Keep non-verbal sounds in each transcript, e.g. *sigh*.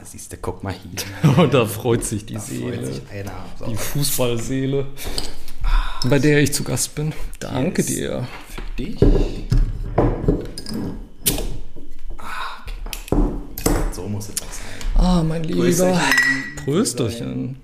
Ah, siehst du, guck mal hier. *laughs* Und da freut sich die Da Seele. sich. So. Die Fußballseele, bei der ich zu Gast bin. Danke dir. Für dich. Ah, okay. So muss es auch sein. Ah, mein Lieber. Prösterchen. Prösterchen.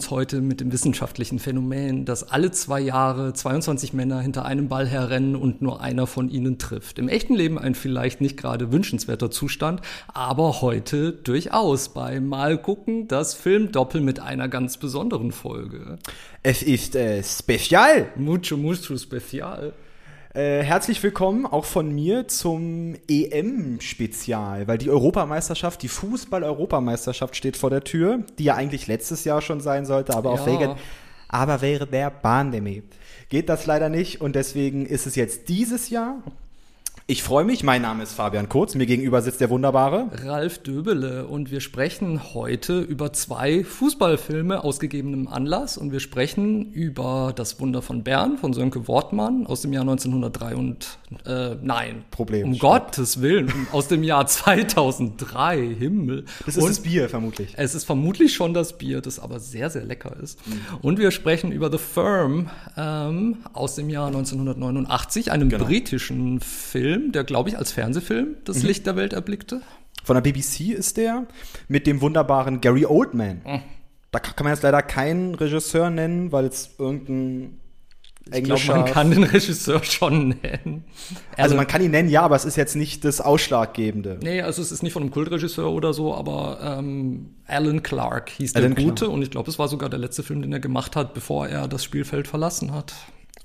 Uns heute mit dem wissenschaftlichen Phänomen, dass alle zwei Jahre 22 Männer hinter einem Ball herrennen und nur einer von ihnen trifft. Im echten Leben ein vielleicht nicht gerade wünschenswerter Zustand, aber heute durchaus bei Mal gucken, das Filmdoppel mit einer ganz besonderen Folge. Es ist äh, Spezial. Mucho, mucho special. Äh, herzlich willkommen auch von mir zum EM-Spezial, weil die Europameisterschaft, die Fußball-Europameisterschaft steht vor der Tür, die ja eigentlich letztes Jahr schon sein sollte, aber auf Ja. wegen, aber während der Pandemie geht das leider nicht und deswegen ist es jetzt dieses Jahr. Ich freue mich, mein Name ist Fabian Kurz, mir gegenüber sitzt der Wunderbare. Ralf Döbele und wir sprechen heute über zwei Fußballfilme aus gegebenem Anlass und wir sprechen über Das Wunder von Bern von Sönke Wortmann aus dem Jahr 1903 und äh, nein, Problem. um Gottes Willen, aus dem Jahr 2003, Himmel. Das ist und das Bier vermutlich. es ist vermutlich schon das Bier, das aber sehr, sehr lecker ist. Mhm. Und wir sprechen über The Firm ähm, aus dem Jahr 1989, einem Genau. britischen Film, der, glaube ich, als Fernsehfilm das Mhm. Licht der Welt erblickte. Von der BBC ist der mit dem wunderbaren Gary Oldman. Hm. Da kann man jetzt leider keinen Regisseur nennen, weil es irgendein Ich glaube, englischer man kann den Regisseur schon nennen. Also man kann ihn nennen, ja, aber es ist jetzt nicht das Ausschlaggebende. Nee, also es ist nicht von einem Kultregisseur oder so, aber ähm, Alan Clark hieß der Alan Gute Clark. und ich glaube, es war sogar der letzte Film, den er gemacht hat, bevor er das Spielfeld verlassen hat.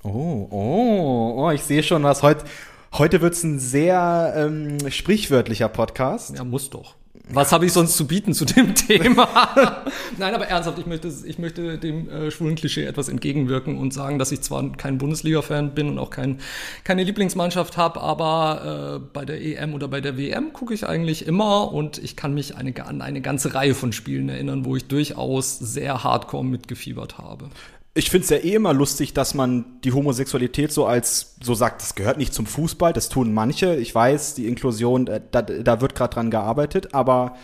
Oh, oh, oh, ich sehe schon was. Heute, heute wird es ein sehr ähm, sprichwörtlicher Podcast. Ja, muss doch. Was habe ich sonst zu bieten zu dem *laughs* Thema? *laughs* Nein, aber ernsthaft, ich möchte, ich möchte dem äh, schwulen Klischee etwas entgegenwirken und sagen, dass ich zwar kein Bundesliga-Fan bin und auch kein, keine Lieblingsmannschaft habe, aber äh, bei der EM oder bei der WM gucke ich eigentlich immer und ich kann mich eine, an eine ganze Reihe von Spielen erinnern, wo ich durchaus sehr hardcore mitgefiebert habe. Ich finde es ja eh immer lustig, dass man die Homosexualität so als, so sagt, das gehört nicht zum Fußball, das tun manche. Ich weiß, die Inklusion, äh, da, da wird gerade dran gearbeitet, aber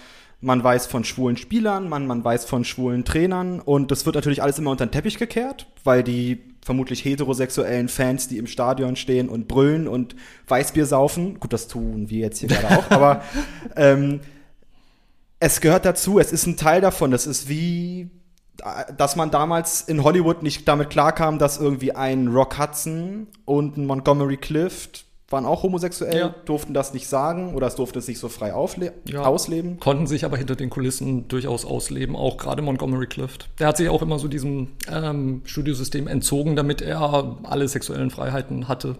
man weiß von schwulen Spielern, man, man weiß von schwulen Trainern und das wird natürlich alles immer unter den Teppich gekehrt, weil die vermutlich heterosexuellen Fans, die im Stadion stehen und brüllen und Weißbier saufen, gut, das tun wir jetzt hier gerade auch, aber *laughs* ähm, es gehört dazu, es ist ein Teil davon, das ist wie dass man damals in Hollywood nicht damit klarkam, dass irgendwie ein Rock Hudson und ein Montgomery Clift waren auch homosexuell, Ja. durften das nicht sagen oder es durfte es nicht so frei Ja. ausleben. Konnten sich aber hinter den Kulissen durchaus ausleben, auch gerade Montgomery Clift. Der hat sich auch immer so diesem ähm, Studiosystem entzogen, damit er alle sexuellen Freiheiten hatte.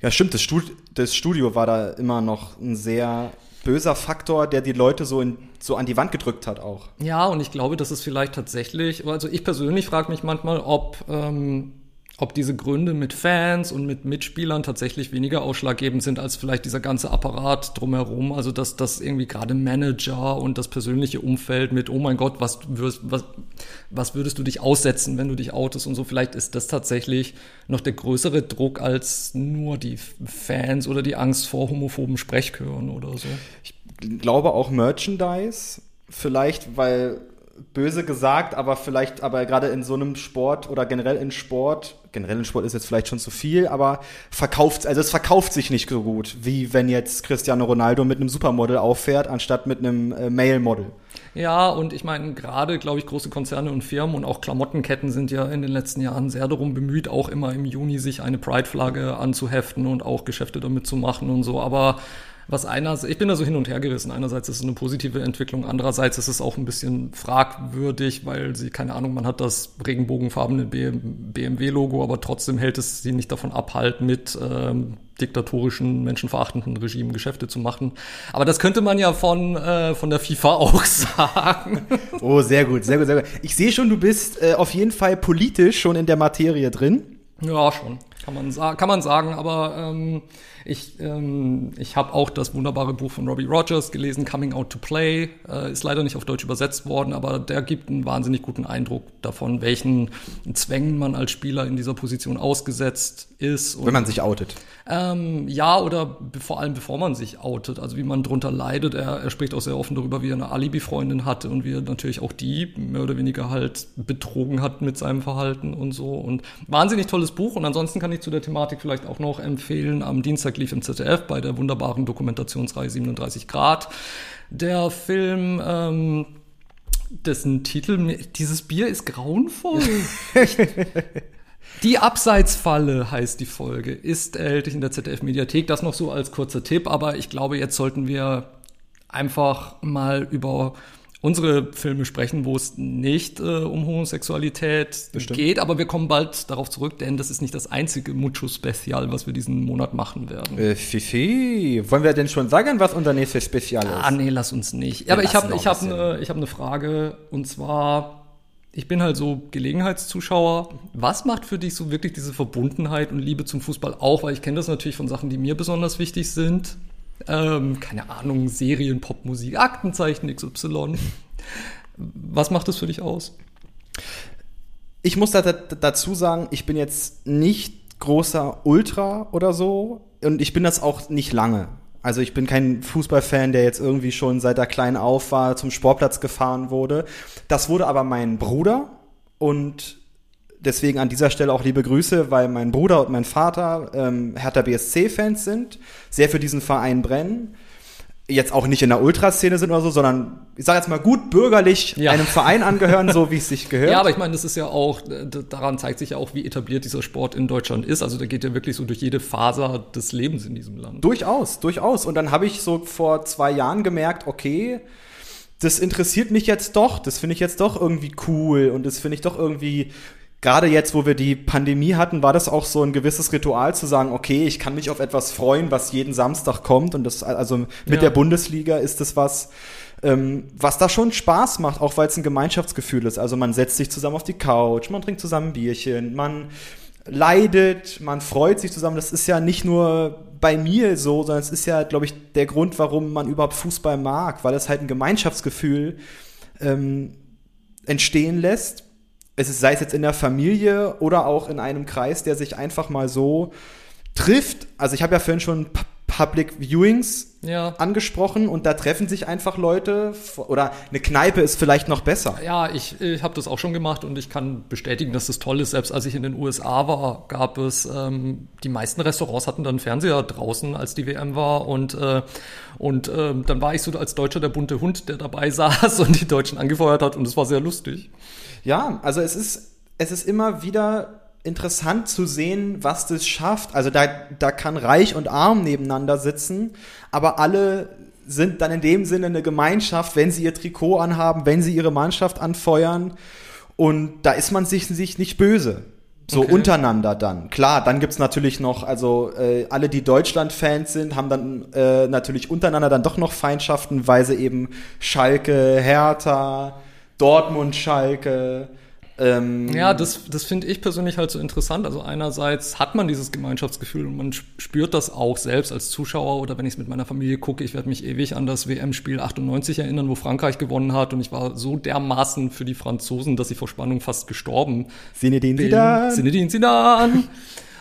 Ja, stimmt, das, Stud das Studio war da immer noch ein sehr böser Faktor, der die Leute so, in, so an die Wand gedrückt hat auch. Ja, und ich glaube, das ist vielleicht tatsächlich, also ich persönlich frage mich manchmal, ob, ähm, ob diese Gründe mit Fans und mit Mitspielern tatsächlich weniger ausschlaggebend sind als vielleicht dieser ganze Apparat drumherum. Also dass das irgendwie gerade Manager und das persönliche Umfeld mit, oh mein Gott, was, wirst, was, was würdest du dich aussetzen, wenn du dich outest und so. Vielleicht ist das tatsächlich noch der größere Druck als nur die Fans oder die Angst vor homophoben Sprechchören oder so. Ich glaube auch Merchandise, vielleicht, weil böse gesagt, aber vielleicht, aber gerade in so einem Sport oder generell in Sport, generell in Sport ist jetzt vielleicht schon zu viel, aber verkauft, also es verkauft sich nicht so gut, wie wenn jetzt Cristiano Ronaldo mit einem Supermodel auffährt, anstatt mit einem äh, Male-Model. Ja, und ich meine, gerade, glaube ich, große Konzerne und Firmen und auch Klamottenketten sind ja in den letzten Jahren sehr darum bemüht, auch immer im Juni sich eine Pride-Flagge anzuheften und auch Geschäfte damit zu machen und so. Aber was einerseits, ich bin da so hin und her gerissen. Einerseits ist es eine positive Entwicklung, andererseits ist es auch ein bisschen fragwürdig, weil sie, keine Ahnung, man hat das regenbogenfarbene BMW-Logo, aber trotzdem hält es sie nicht davon ab, halt mit ähm, diktatorischen, menschenverachtenden Regimen Geschäfte zu machen. Aber das könnte man ja von, äh, von der FIFA *laughs* auch sagen. Oh, sehr gut, sehr gut, sehr gut. Ich sehe schon, du bist äh, auf jeden Fall politisch schon in der Materie drin. Ja, schon. Kann man, kann man sagen, aber ähm, ich, ähm, ich habe auch das wunderbare Buch von Robbie Rogers gelesen, Coming Out to Play. Äh, ist leider nicht auf Deutsch übersetzt worden, aber der gibt einen wahnsinnig guten Eindruck davon, welchen Zwängen man als Spieler in dieser Position ausgesetzt ist. Wenn man sich outet. Ähm, ja, oder vor allem bevor man sich outet, also wie man drunter leidet. Er, er spricht auch sehr offen darüber, wie er eine Alibi-Freundin hatte und wie er natürlich auch die mehr oder weniger halt betrogen hat mit seinem Verhalten und so. Und wahnsinnig tolles Buch. Und ansonsten kann ich zu der Thematik vielleicht auch noch empfehlen. Am Dienstag lief im ZDF bei der wunderbaren Dokumentationsreihe 37 Grad der Film. Ähm, dessen Titel, dieses Bier ist grauenvoll. *laughs* Die Abseitsfalle heißt die Folge, ist erhältlich in der ZDF-Mediathek. Das noch so als kurzer Tipp, aber ich glaube, jetzt sollten wir einfach mal über unsere Filme sprechen, wo es nicht äh, um Homosexualität Bestimmt. geht, aber wir kommen bald darauf zurück, denn das ist nicht das einzige Mucho-Spezial, was wir diesen Monat machen werden. Äh, Fifi, wollen wir denn schon sagen, was unser nächstes Spezial ist? Ah, nee, lass uns nicht. Ja, aber ich habe ich hab eine hab ne Frage und zwar ich bin halt so Gelegenheitszuschauer. Was macht für dich so wirklich diese Verbundenheit und Liebe zum Fußball auch? Weil ich kenne das natürlich von Sachen, die mir besonders wichtig sind. Ähm, keine Ahnung, Serien, Popmusik, Aktenzeichen XY. Was macht das für dich aus? Ich muss da, dazu sagen, ich bin jetzt nicht großer Ultra oder so und ich bin das auch nicht lange. Also ich bin kein Fußballfan, der jetzt irgendwie schon seit er klein auf war zum Sportplatz gefahren wurde. Das wurde aber mein Bruder und deswegen an dieser Stelle auch liebe Grüße, weil mein Bruder und mein Vater ähm, Hertha BSC-Fans sind, sehr für diesen Verein brennen jetzt auch nicht in der Ultraszene sind oder so, sondern ich sage jetzt mal gut bürgerlich ja. einem Verein angehören, so wie es sich *laughs* gehört. Ja, aber ich meine, das ist ja auch, daran zeigt sich ja auch, wie etabliert dieser Sport in Deutschland ist. Also der geht ja wirklich so durch jede Faser des Lebens in diesem Land. Durchaus, durchaus. Und dann habe ich so vor zwei Jahren gemerkt, okay, das interessiert mich jetzt doch, das finde ich jetzt doch irgendwie cool und das finde ich doch irgendwie gerade jetzt, wo wir die Pandemie hatten, war das auch so ein gewisses Ritual zu sagen, okay, ich kann mich auf etwas freuen, was jeden Samstag kommt. Und das, also mit ja. der Bundesliga ist das was, ähm, was da schon Spaß macht, auch weil es ein Gemeinschaftsgefühl ist. Also man setzt sich zusammen auf die Couch, man trinkt zusammen ein Bierchen, man leidet, man freut sich zusammen. Das ist ja nicht nur bei mir so, sondern es ist ja, glaube ich, der Grund, warum man überhaupt Fußball mag, weil es halt ein Gemeinschaftsgefühl ähm, entstehen lässt es ist, sei es jetzt in der Familie oder auch in einem Kreis, der sich einfach mal so trifft. Also ich habe ja vorhin schon Public Viewings ja. angesprochen und da treffen sich einfach Leute oder eine Kneipe ist vielleicht noch besser. Ja, ich, ich habe das auch schon gemacht und ich kann bestätigen, dass das toll ist. Selbst als ich in den USA war, gab es ähm, die meisten Restaurants hatten dann Fernseher draußen, als die WM war und äh, und äh, dann war ich so als Deutscher der bunte Hund, der dabei *laughs* saß und die Deutschen angefeuert hat und es war sehr lustig. Ja, also es ist, es ist immer wieder interessant zu sehen, was das schafft. Also da, da kann Reich und Arm nebeneinander sitzen, aber alle sind dann in dem Sinne eine Gemeinschaft, wenn sie ihr Trikot anhaben, wenn sie ihre Mannschaft anfeuern. Und da ist man sich, sich nicht böse. So okay. untereinander dann. Klar, dann gibt's natürlich noch, also äh, alle, die Deutschland-Fans sind, haben dann äh, natürlich untereinander dann doch noch Feindschaften, weil sie eben Schalke, Hertha, Dortmund, Schalke. Ähm ja, das, das finde ich persönlich halt so interessant. Also einerseits hat man dieses Gemeinschaftsgefühl und man spürt das auch selbst als Zuschauer oder wenn ich es mit meiner Familie gucke. Ich werde mich ewig an das WM-Spiel 98 erinnern, wo Frankreich gewonnen hat und ich war so dermaßen für die Franzosen, dass ich vor Spannung fast gestorben Sinne bin. Zidane. Sinedin Zidane.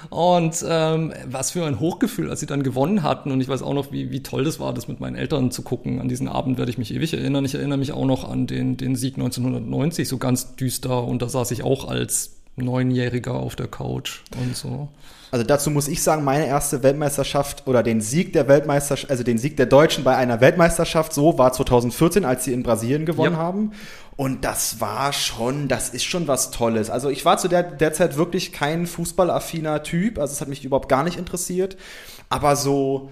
Und ähm, was für ein Hochgefühl, als sie dann gewonnen hatten. Und ich weiß auch noch, wie, wie toll das war, das mit meinen Eltern zu gucken. An diesen Abend werde ich mich ewig erinnern. Ich erinnere mich auch noch an den, den Sieg 1990, so ganz düster. Und da saß ich auch als Neunjähriger auf der Couch und so. Also dazu muss ich sagen, meine erste Weltmeisterschaft oder den Sieg der Weltmeisterschaft, also den Sieg der Deutschen bei einer Weltmeisterschaft, so war 2014, als sie in Brasilien gewonnen ja. haben. Und das war schon, das ist schon was Tolles. Also ich war zu der, der Zeit wirklich kein fußballaffiner Typ, also es hat mich überhaupt gar nicht interessiert. Aber so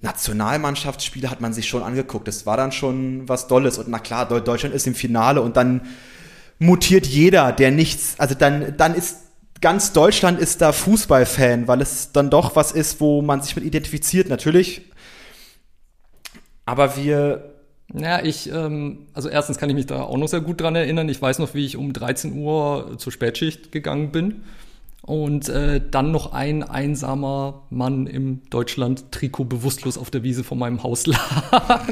Nationalmannschaftsspiele hat man sich schon angeguckt. Das war dann schon was Dolles. Und na klar, Deutschland ist im Finale und dann mutiert jeder, der nichts, also dann, dann ist ganz Deutschland ist da Fußballfan, weil es dann doch was ist, wo man sich mit identifiziert, natürlich. Aber wir ja, ich, ähm, also erstens kann ich mich da auch noch sehr gut dran erinnern. Ich weiß noch, wie ich um 13 Uhr zur Spätschicht gegangen bin und äh, dann noch ein einsamer Mann im Deutschland-Trikot bewusstlos auf der Wiese vor meinem Haus *laughs* lag.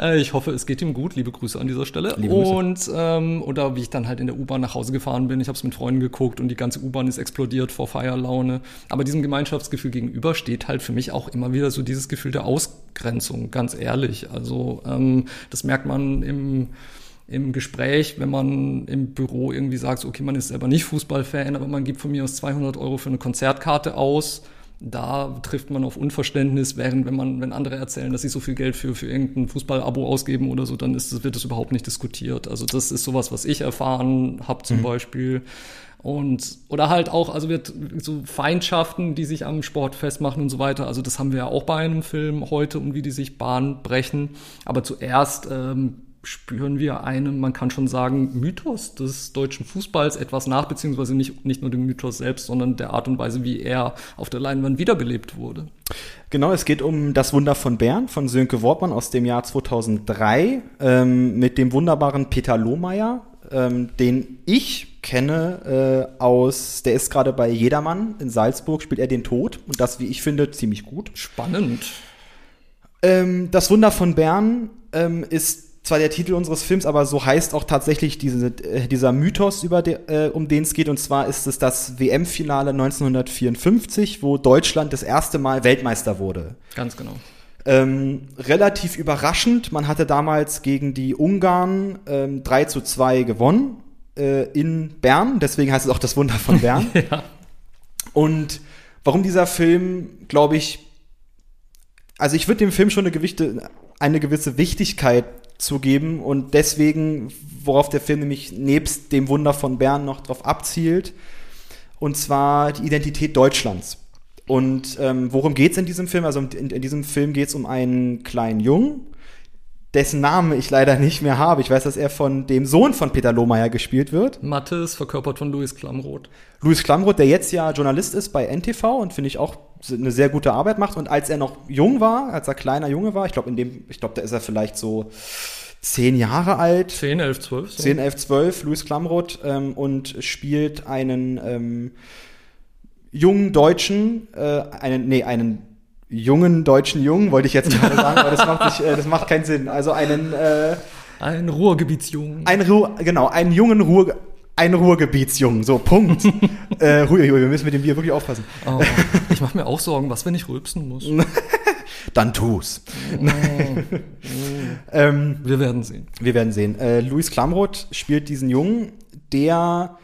Äh, ich hoffe, es geht ihm gut. Liebe Grüße an dieser Stelle. Liebe und ähm, oder wie ich dann halt in der U-Bahn nach Hause gefahren bin. Ich habe es mit Freunden geguckt und die ganze U-Bahn ist explodiert vor Feierlaune. Aber diesem Gemeinschaftsgefühl gegenüber steht halt für mich auch immer wieder so dieses Gefühl der Ausgrenzung, ganz ehrlich. Also ähm, das merkt man im im Gespräch, wenn man im Büro irgendwie sagt, okay, man ist selber nicht Fußballfan, aber man gibt von mir aus 200 Euro für eine Konzertkarte aus. Da trifft man auf Unverständnis, während wenn man, wenn andere erzählen, dass sie so viel Geld für, für irgendein Fußballabo ausgeben oder so, dann ist wird das überhaupt nicht diskutiert. Also das ist sowas, was ich erfahren habe zum mhm. Beispiel. Und, oder halt auch, also wird so Feindschaften, die sich am Sport festmachen und so weiter. Also das haben wir ja auch bei einem Film heute und wie die sich Bahn brechen. Aber zuerst ähm, spüren wir einen, man kann schon sagen, Mythos des deutschen Fußballs etwas nach, beziehungsweise nicht, nicht nur dem Mythos selbst, sondern der Art und Weise, wie er auf der Leinwand wiederbelebt wurde. Genau, es geht um das Wunder von Bern von Sönke Wortmann aus dem Jahr 2003 ähm, mit dem wunderbaren Peter Lohmeier, ähm, den ich kenne äh, aus, der ist gerade bei Jedermann in Salzburg, spielt er den Tod und das, wie ich finde, ziemlich gut. Spannend. Ähm, das Wunder von Bern ähm, ist zwar der Titel unseres Films, aber so heißt auch tatsächlich diese, äh, dieser Mythos, über de, äh, um den es geht. Und zwar ist es das WM-Finale 1954, wo Deutschland das erste Mal Weltmeister wurde. Ganz genau. Ähm, relativ überraschend. Man hatte damals gegen die Ungarn ähm, 3 zu 2 gewonnen äh, in Bern. Deswegen heißt es auch das Wunder von *laughs* Bern. ja. Und warum dieser Film, glaube ich, also ich würde dem Film schon eine, Gewichte, eine gewisse Wichtigkeit zu geben und deswegen, worauf der Film nämlich nebst dem Wunder von Bern noch drauf abzielt, und zwar die Identität Deutschlands. Und ähm, worum geht's in diesem Film? Also in, in diesem Film geht's um einen kleinen Jungen, dessen Namen ich leider nicht mehr habe. Ich weiß, dass er von dem Sohn von Peter Lohmeier gespielt wird. Mathis, verkörpert von Louis Klamroth. Louis Klamroth, der jetzt ja Journalist ist bei NTV und finde ich auch eine sehr gute Arbeit macht. Und als er noch jung war, als er kleiner Junge war, ich glaube, in dem, ich glaube, da ist er vielleicht so zehn Jahre alt. Zehn, elf, zwölf. So. Zehn, elf, zwölf, Louis Klamroth ähm, und spielt einen ähm, jungen Deutschen, äh, einen, nee, einen jungen deutschen Jungen, wollte ich jetzt gerade *laughs* sagen, aber das macht, nicht, äh, das macht keinen Sinn. Also einen äh, ein Ruhrgebietsjungen. Ein Ruhr, genau, einen jungen Ruhr, ein Ruhrgebietsjungen, so, Punkt. *laughs* äh, Ruhe, wir müssen mit dem Bier wirklich aufpassen. Oh, ich mache mir auch Sorgen, was, wenn ich rülpsen muss. *laughs* Dann tu's. Oh, ähm, wir werden sehen. Wir werden sehen. Äh, Luis Klamroth spielt diesen Jungen, der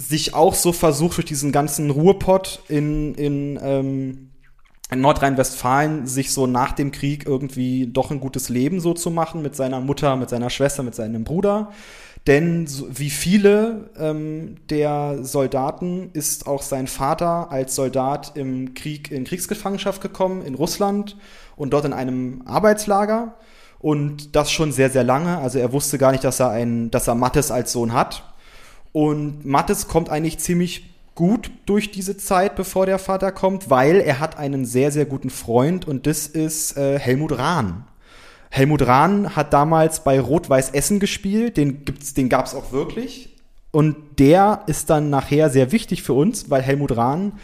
sich auch so versucht, durch diesen ganzen Ruhrpott in, in, ähm, in Nordrhein-Westfalen sich so nach dem Krieg irgendwie doch ein gutes Leben so zu machen mit seiner Mutter, mit seiner Schwester, mit seinem Bruder. Denn wie viele ähm, der Soldaten ist auch sein Vater als Soldat im Krieg in Kriegsgefangenschaft gekommen in Russland und dort in einem Arbeitslager und das schon sehr sehr lange. Also er wusste gar nicht, dass er ein, dass er Mattes als Sohn hat. Und Mattes kommt eigentlich ziemlich gut durch diese Zeit, bevor der Vater kommt, weil er hat einen sehr sehr guten Freund und das ist äh, Helmut Rahn. Helmut Rahn hat damals bei Rot-Weiß Essen gespielt, den, gibt's, den gab es auch wirklich. Und der ist dann nachher sehr wichtig für uns, weil Helmut Rahn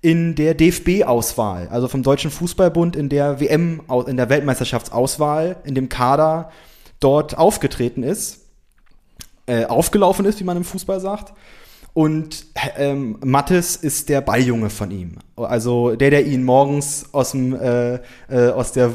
in der DFB-Auswahl, also vom Deutschen Fußballbund in der WM, in der Weltmeisterschaftsauswahl, in dem Kader dort aufgetreten ist, äh, aufgelaufen ist, wie man im Fußball sagt. Und ähm, Mattes ist der Balljunge von ihm. Also der, der ihn morgens aus, dem, äh, äh, aus der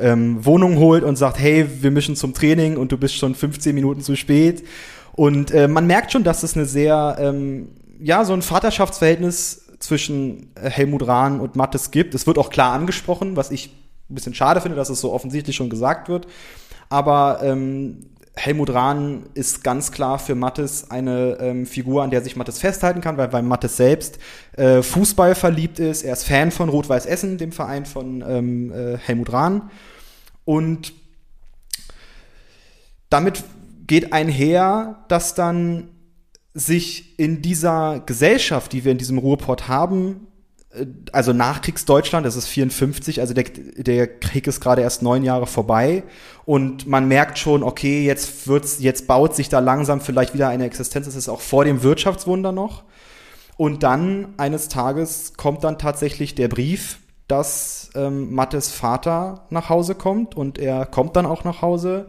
ähm, Wohnung holt und sagt, hey, wir mischen zum Training und du bist schon 15 Minuten zu spät. Und äh, man merkt schon, dass es eine sehr, ähm, ja, so ein Vaterschaftsverhältnis zwischen Helmut Rahn und Mattes gibt. Es wird auch klar angesprochen, was ich ein bisschen schade finde, dass es so offensichtlich schon gesagt wird. Aber ähm, Helmut Rahn ist ganz klar für Mattes eine ähm, Figur, an der sich Mattes festhalten kann, weil, weil Mattes selbst äh, Fußball verliebt ist. Er ist Fan von Rot-Weiß Essen, dem Verein von ähm, äh, Helmut Rahn. Und damit geht einher, dass dann sich in dieser Gesellschaft, die wir in diesem Ruhrport haben, also Nachkriegsdeutschland, das ist 54, also der, der Krieg ist gerade erst neun Jahre vorbei und man merkt schon, okay, jetzt wird's, jetzt baut sich da langsam vielleicht wieder eine Existenz. Das ist auch vor dem Wirtschaftswunder noch. Und dann eines Tages kommt dann tatsächlich der Brief, dass ähm, Mattes Vater nach Hause kommt und er kommt dann auch nach Hause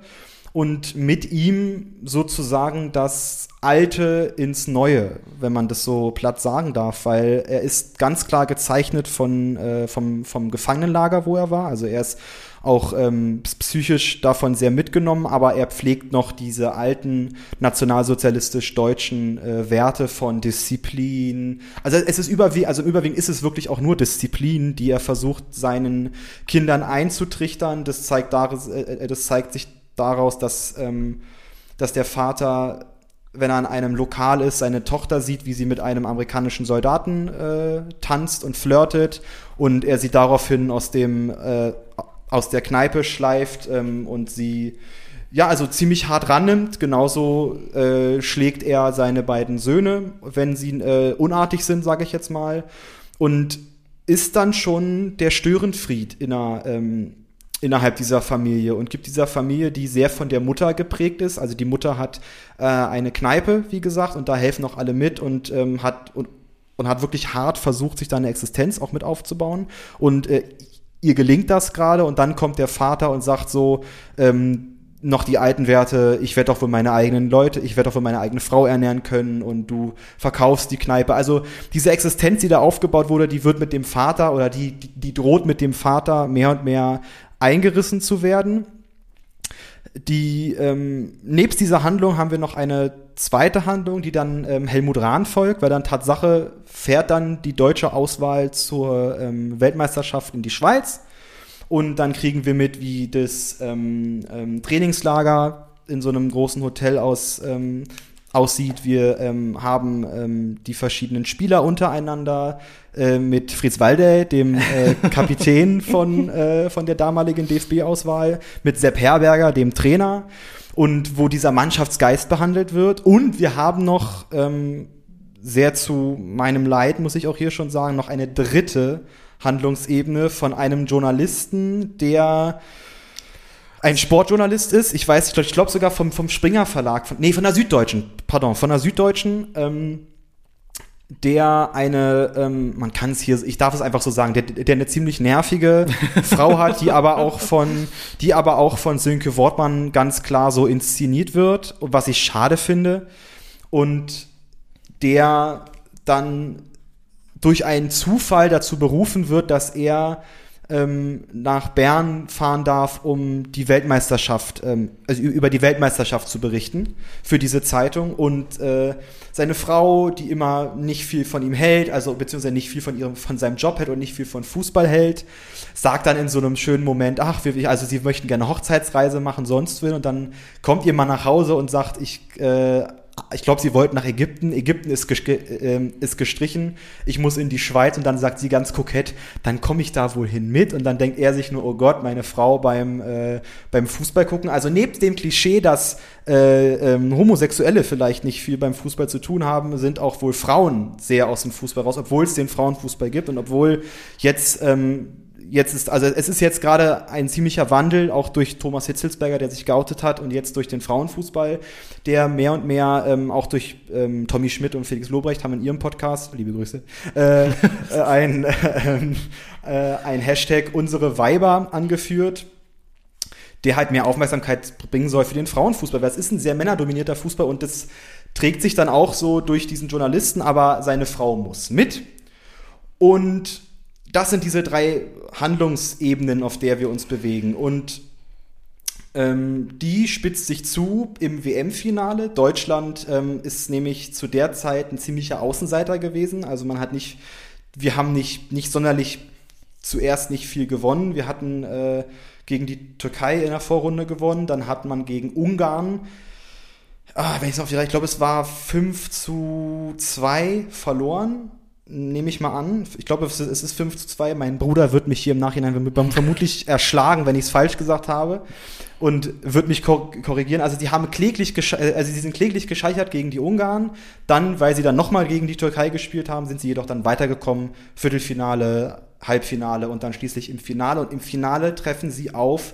und mit ihm sozusagen das Alte ins Neue, wenn man das so platt sagen darf, weil er ist ganz klar gezeichnet von, äh, vom, vom Gefangenenlager, wo er war. Also er ist auch ähm, psychisch davon sehr mitgenommen, aber er pflegt noch diese alten nationalsozialistisch-deutschen äh, Werte von Disziplin. Also es ist überwiegend, also überwiegend ist es wirklich auch nur Disziplin, die er versucht seinen Kindern einzutrichtern. Das zeigt, daris, äh, das zeigt sich daraus, dass, ähm, dass der Vater, wenn er an einem Lokal ist, seine Tochter sieht, wie sie mit einem amerikanischen Soldaten äh, tanzt und flirtet und er sie daraufhin aus dem äh, aus der Kneipe schleift ähm, und sie ja, also ziemlich hart rannimmt. Genauso äh, schlägt er seine beiden Söhne, wenn sie äh, unartig sind, sage ich jetzt mal. Und ist dann schon der Störenfried in einer, ähm, innerhalb dieser Familie und gibt dieser Familie, die sehr von der Mutter geprägt ist. Also die Mutter hat äh, eine Kneipe, wie gesagt, und da helfen auch alle mit und ähm, hat und, und hat wirklich hart versucht, sich da eine Existenz auch mit aufzubauen. Und äh, ihr gelingt das gerade und dann kommt der Vater und sagt so, ähm, noch die alten Werte, ich werde doch wohl meine eigenen Leute, ich werde doch wohl meine eigene Frau ernähren können und du verkaufst die Kneipe. Also diese Existenz, die da aufgebaut wurde, die wird mit dem Vater oder die, die, die droht mit dem Vater mehr und mehr eingerissen zu werden. Die ähm, nebst dieser Handlung haben wir noch eine zweite Handlung, die dann ähm, Helmut Rahn folgt, weil dann Tatsache fährt dann die deutsche Auswahl zur ähm, Weltmeisterschaft in die Schweiz und dann kriegen wir mit, wie das ähm, ähm, Trainingslager in so einem großen Hotel aus ähm, aussieht. Wir ähm, haben ähm, die verschiedenen Spieler untereinander äh, mit Fritz Walde, dem äh, *laughs* Kapitän von, äh, von der damaligen DFB-Auswahl, mit Sepp Herberger, dem Trainer, und wo dieser Mannschaftsgeist behandelt wird. Und wir haben noch ähm, sehr zu meinem Leid, muss ich auch hier schon sagen, noch eine dritte Handlungsebene von einem Journalisten, der ein Sportjournalist ist. Ich weiß, ich glaube glaub sogar vom, vom Springer Verlag, von, nee, von der Süddeutschen, pardon, von der Süddeutschen, ähm, der eine, ähm, man kann es hier, ich darf es einfach so sagen, der, der eine ziemlich nervige *laughs* Frau hat, die aber auch von, die aber auch von Sönke Wortmann ganz klar so inszeniert wird, was ich schade finde. Und der dann durch einen Zufall dazu berufen wird, dass er ähm, nach Bern fahren darf, um die Weltmeisterschaft, ähm, also über die Weltmeisterschaft zu berichten für diese Zeitung. Und äh, seine Frau, die immer nicht viel von ihm hält, also beziehungsweise nicht viel von ihrem, von seinem Job hält und nicht viel von Fußball hält, sagt dann in so einem schönen Moment, ach, wir, also sie möchten gerne Hochzeitsreise machen, sonst will. Und dann kommt ihr mal nach Hause und sagt, ich äh, ich glaube, sie wollten nach Ägypten. Ägypten ist, äh, ist gestrichen. Ich muss in die Schweiz und dann sagt sie ganz kokett, dann komme ich da wohl hin mit. Und dann denkt er sich nur, oh Gott, meine Frau beim, äh, beim Fußball gucken. Also neben dem Klischee, dass äh, ähm, Homosexuelle vielleicht nicht viel beim Fußball zu tun haben, sind auch wohl Frauen sehr aus dem Fußball raus, obwohl es den Frauenfußball gibt und obwohl jetzt ähm, jetzt ist, also es ist jetzt gerade ein ziemlicher Wandel, auch durch Thomas Hitzelsberger, der sich geoutet hat und jetzt durch den Frauenfußball, der mehr und mehr, ähm, auch durch ähm, Tommy Schmidt und Felix Lobrecht haben in ihrem Podcast, liebe Grüße, äh, *laughs* äh, ein, äh, äh, ein Hashtag unsere Weiber angeführt der halt mehr Aufmerksamkeit bringen soll für den Frauenfußball, weil es ist ein sehr männerdominierter Fußball und das trägt sich dann auch so durch diesen Journalisten, aber seine Frau muss mit. Und das sind diese drei Handlungsebenen, auf der wir uns bewegen. Und ähm, die spitzt sich zu im WM-Finale. Deutschland ähm, ist nämlich zu der Zeit ein ziemlicher Außenseiter gewesen. Also man hat nicht, wir haben nicht, nicht sonderlich zuerst nicht viel gewonnen. Wir hatten äh, gegen die Türkei in der Vorrunde gewonnen, dann hat man gegen Ungarn, ah, wenn ich es auf die ich glaube, es war 5 zu 2 verloren nehme ich mal an. Ich glaube, es ist 5 zu 2. Mein Bruder wird mich hier im Nachhinein vermutlich erschlagen, wenn ich es falsch gesagt habe. Und wird mich korrigieren. Also, die haben kläglich, äh, also sie sind kläglich gescheitert gegen die Ungarn. Dann, weil sie dann nochmal gegen die Türkei gespielt haben, sind sie jedoch dann weitergekommen. Viertelfinale, Halbfinale und dann schließlich im Finale. Und im Finale treffen sie auf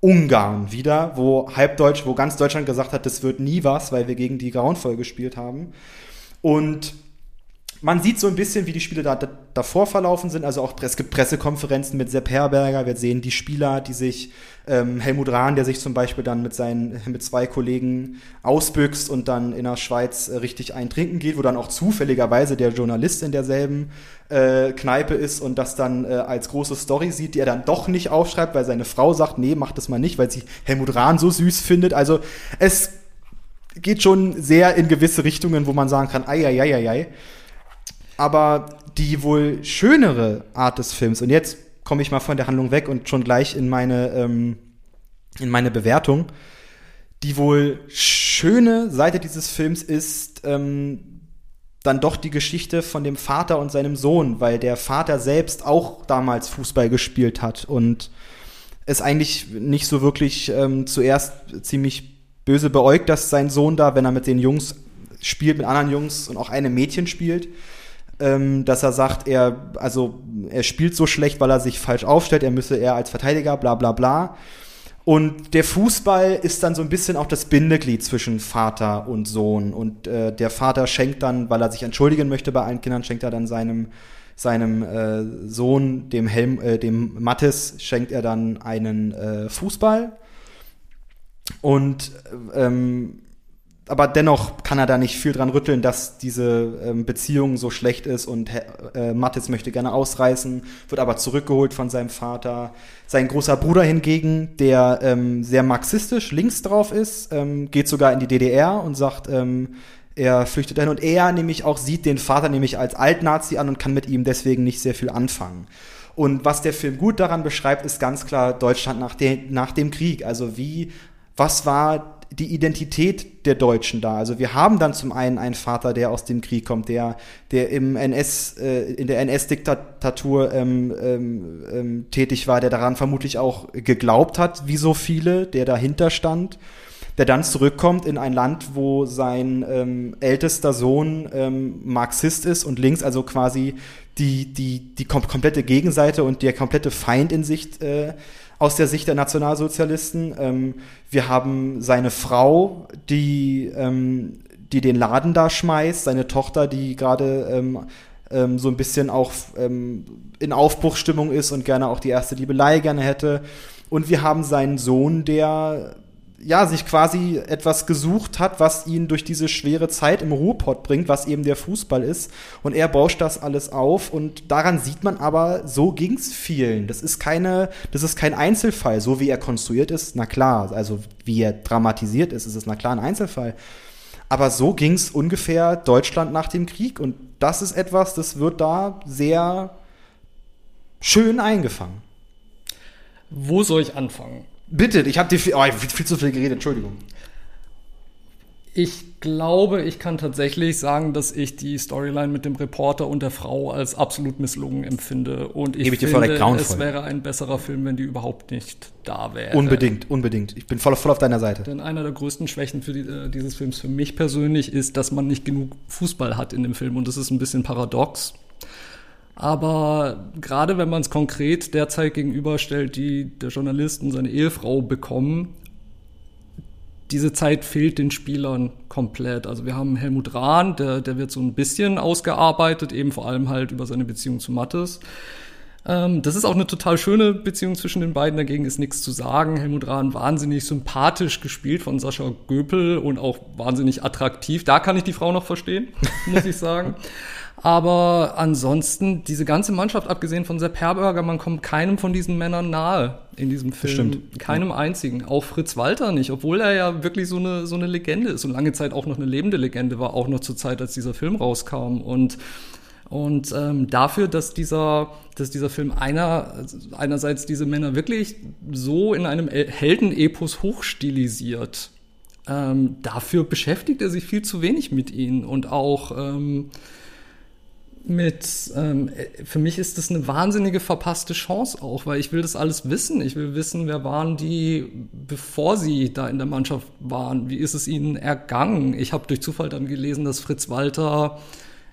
Ungarn wieder, wo halbdeutsch, wo ganz Deutschland gesagt hat, das wird nie was, weil wir gegen die grauenvoll gespielt haben. Und man sieht so ein bisschen, wie die Spiele da, da, davor verlaufen sind. Also auch es gibt Pressekonferenzen mit Sepp Herberger. Wir sehen die Spieler, die sich ähm, Helmut Rahn, der sich zum Beispiel dann mit seinen mit zwei Kollegen ausbüchst und dann in der Schweiz äh, richtig eintrinken geht, wo dann auch zufälligerweise der Journalist in derselben äh, Kneipe ist und das dann äh, als große Story sieht, die er dann doch nicht aufschreibt, weil seine Frau sagt, nee, mach das mal nicht, weil sie Helmut Rahn so süß findet. Also es geht schon sehr in gewisse Richtungen, wo man sagen kann, ei, ei, ei, ei, ei. Aber die wohl schönere Art des Films, und jetzt komme ich mal von der Handlung weg und schon gleich in meine, ähm, in meine Bewertung. Die wohl schöne Seite dieses Films ist ähm, dann doch die Geschichte von dem Vater und seinem Sohn, weil der Vater selbst auch damals Fußball gespielt hat und es eigentlich nicht so wirklich ähm, zuerst ziemlich böse beäugt, dass sein Sohn da, wenn er mit den Jungs spielt, mit anderen Jungs und auch einem Mädchen spielt, ähm, dass er sagt, er, also er spielt so schlecht, weil er sich falsch aufstellt, er müsse eher als Verteidiger, bla bla bla. Und der Fußball ist dann so ein bisschen auch das Bindeglied zwischen Vater und Sohn. Und äh, der Vater schenkt dann, weil er sich entschuldigen möchte bei allen Kindern, schenkt er dann seinem, seinem äh, Sohn, dem Helm, äh, dem Mattes, schenkt er dann einen äh, Fußball. Und ähm, aber dennoch kann er da nicht viel dran rütteln, dass diese ähm, Beziehung so schlecht ist und äh, Mattes möchte gerne ausreißen, wird aber zurückgeholt von seinem Vater. Sein großer Bruder hingegen, der ähm, sehr marxistisch links drauf ist, ähm, geht sogar in die DDR und sagt, ähm, er flüchtet dahin und er nämlich auch sieht den Vater nämlich als Altnazi an und kann mit ihm deswegen nicht sehr viel anfangen. Und was der Film gut daran beschreibt, ist ganz klar Deutschland nach, de nach dem Krieg. Also wie, was war die Identität der Deutschen da. Also wir haben dann zum einen einen Vater, der aus dem Krieg kommt, der, der im NS, äh, in der NS-Diktatur ähm, ähm, ähm, tätig war, der daran vermutlich auch geglaubt hat, wie so viele, der dahinter stand, der dann zurückkommt in ein Land, wo sein ähm, ältester Sohn ähm, Marxist ist und links, also quasi die, die, die kom komplette Gegenseite und der komplette Feind in Sicht äh, aus der Sicht der Nationalsozialisten. Ähm, wir haben seine Frau, die, ähm, die den Laden da schmeißt, seine Tochter, die gerade ähm, ähm, so ein bisschen auch ähm, in Aufbruchsstimmung ist und gerne auch die erste Liebelei gerne hätte. Und wir haben seinen Sohn, der ja, sich quasi etwas gesucht hat, was ihn durch diese schwere Zeit im Ruhrpott bringt, was eben der Fußball ist. Und er bauscht das alles auf. Und daran sieht man aber, so ging's vielen. Das ist keine, das ist kein Einzelfall. So wie er konstruiert ist, na klar. Also wie er dramatisiert ist, ist es na klar ein Einzelfall. Aber so ging's ungefähr Deutschland nach dem Krieg. Und das ist etwas, das wird da sehr schön eingefangen. Wo soll ich anfangen? Bitte, ich habe dir viel, oh, viel, viel zu viel geredet, Entschuldigung. Ich glaube, ich kann tatsächlich sagen, dass ich die Storyline mit dem Reporter und der Frau als absolut misslungen empfinde. Und ich, ich finde, es wäre ein besserer Film, wenn die überhaupt nicht da wäre. Unbedingt, unbedingt. Ich bin voll, voll auf deiner Seite. Denn einer der größten Schwächen für die, äh, dieses Films für mich persönlich ist, dass man nicht genug Fußball hat in dem Film. Und das ist ein bisschen paradox. Aber gerade wenn man es konkret derzeit gegenüberstellt, die der Journalist und seine Ehefrau bekommen, diese Zeit fehlt den Spielern komplett. Also wir haben Helmut Rahn, der, der wird so ein bisschen ausgearbeitet, eben vor allem halt über seine Beziehung zu Mattes. Ähm, das ist auch eine total schöne Beziehung zwischen den beiden, dagegen ist nichts zu sagen. Helmut Rahn wahnsinnig sympathisch gespielt von Sascha Göpel und auch wahnsinnig attraktiv. Da kann ich die Frau noch verstehen, muss ich sagen. *laughs* Aber ansonsten, diese ganze Mannschaft, abgesehen von Sepp Herberger, man kommt keinem von diesen Männern nahe in diesem Film. Stimmt. Keinem ja. einzigen. Auch Fritz Walter nicht, obwohl er ja wirklich so eine, so eine Legende ist und lange Zeit auch noch eine lebende Legende war, auch noch zur Zeit, als dieser Film rauskam. Und und ähm, dafür, dass dieser, dass dieser Film einer, einerseits diese Männer wirklich so in einem Heldenepos hochstilisiert, ähm, dafür beschäftigt er sich viel zu wenig mit ihnen und auch ähm, mit, ähm, für mich ist das eine wahnsinnige verpasste Chance auch, weil ich will das alles wissen. Ich will wissen, wer waren die, bevor sie da in der Mannschaft waren. Wie ist es ihnen ergangen? Ich habe durch Zufall dann gelesen, dass Fritz Walter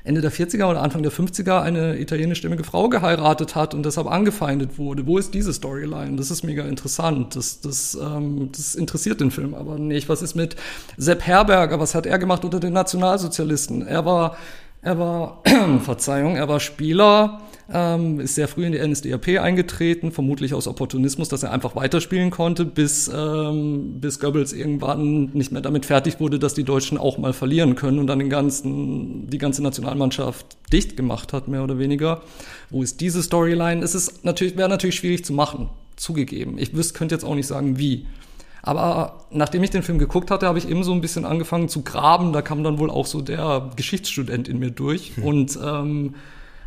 Ende der 40er oder Anfang der 50er eine italienischstämmige Frau geheiratet hat und deshalb angefeindet wurde. Wo ist diese Storyline? Das ist mega interessant. Das, das, ähm, das interessiert den Film aber nicht. Was ist mit Sepp Herberger? Was hat er gemacht unter den Nationalsozialisten? Er war er war, *clears throat* Verzeihung, er war Spieler, ähm, ist sehr früh in die NSDAP eingetreten, vermutlich aus Opportunismus, dass er einfach weiterspielen konnte, bis, ähm, bis Goebbels irgendwann nicht mehr damit fertig wurde, dass die Deutschen auch mal verlieren können und dann den ganzen, die ganze Nationalmannschaft dicht gemacht hat, mehr oder weniger. Wo ist diese Storyline? Es ist natürlich, wäre natürlich schwierig zu machen, zugegeben. Ich wüsste, könnte jetzt auch nicht sagen, wie. Aber nachdem ich den Film geguckt hatte, habe ich eben so ein bisschen angefangen zu graben. Da kam dann wohl auch so der Geschichtsstudent in mir durch. Hm. Und, ähm,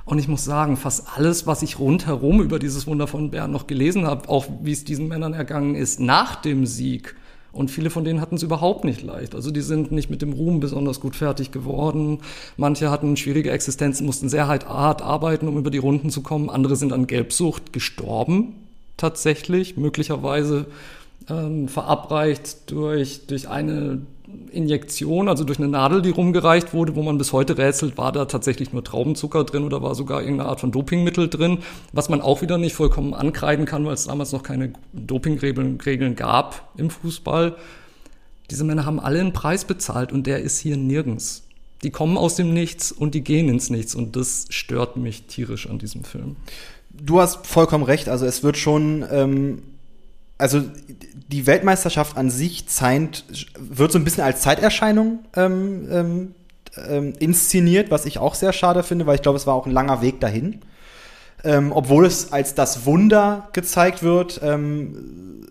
und ich muss sagen, fast alles, was ich rundherum über dieses Wunder von Bern noch gelesen habe, auch wie es diesen Männern ergangen ist nach dem Sieg, und viele von denen hatten es überhaupt nicht leicht. Also die sind nicht mit dem Ruhm besonders gut fertig geworden. Manche hatten schwierige Existenzen, mussten sehr hart arbeiten, um über die Runden zu kommen. Andere sind an Gelbsucht gestorben, tatsächlich. Möglicherweise ähm, verabreicht durch, durch eine Injektion, also durch eine Nadel, die rumgereicht wurde, wo man bis heute rätselt, war da tatsächlich nur Traubenzucker drin oder war sogar irgendeine Art von Dopingmittel drin, was man auch wieder nicht vollkommen ankreiden kann, weil es damals noch keine Dopingregeln gab im Fußball. Diese Männer haben alle einen Preis bezahlt und der ist hier nirgends. Die kommen aus dem Nichts und die gehen ins Nichts und das stört mich tierisch an diesem Film. Du hast vollkommen recht, also es wird schon ähm also die Weltmeisterschaft an sich zeigt, wird so ein bisschen als Zeiterscheinung ähm, ähm, ähm, inszeniert, was ich auch sehr schade finde, weil ich glaube, es war auch ein langer Weg dahin. Ähm, obwohl es als das Wunder gezeigt wird, ähm,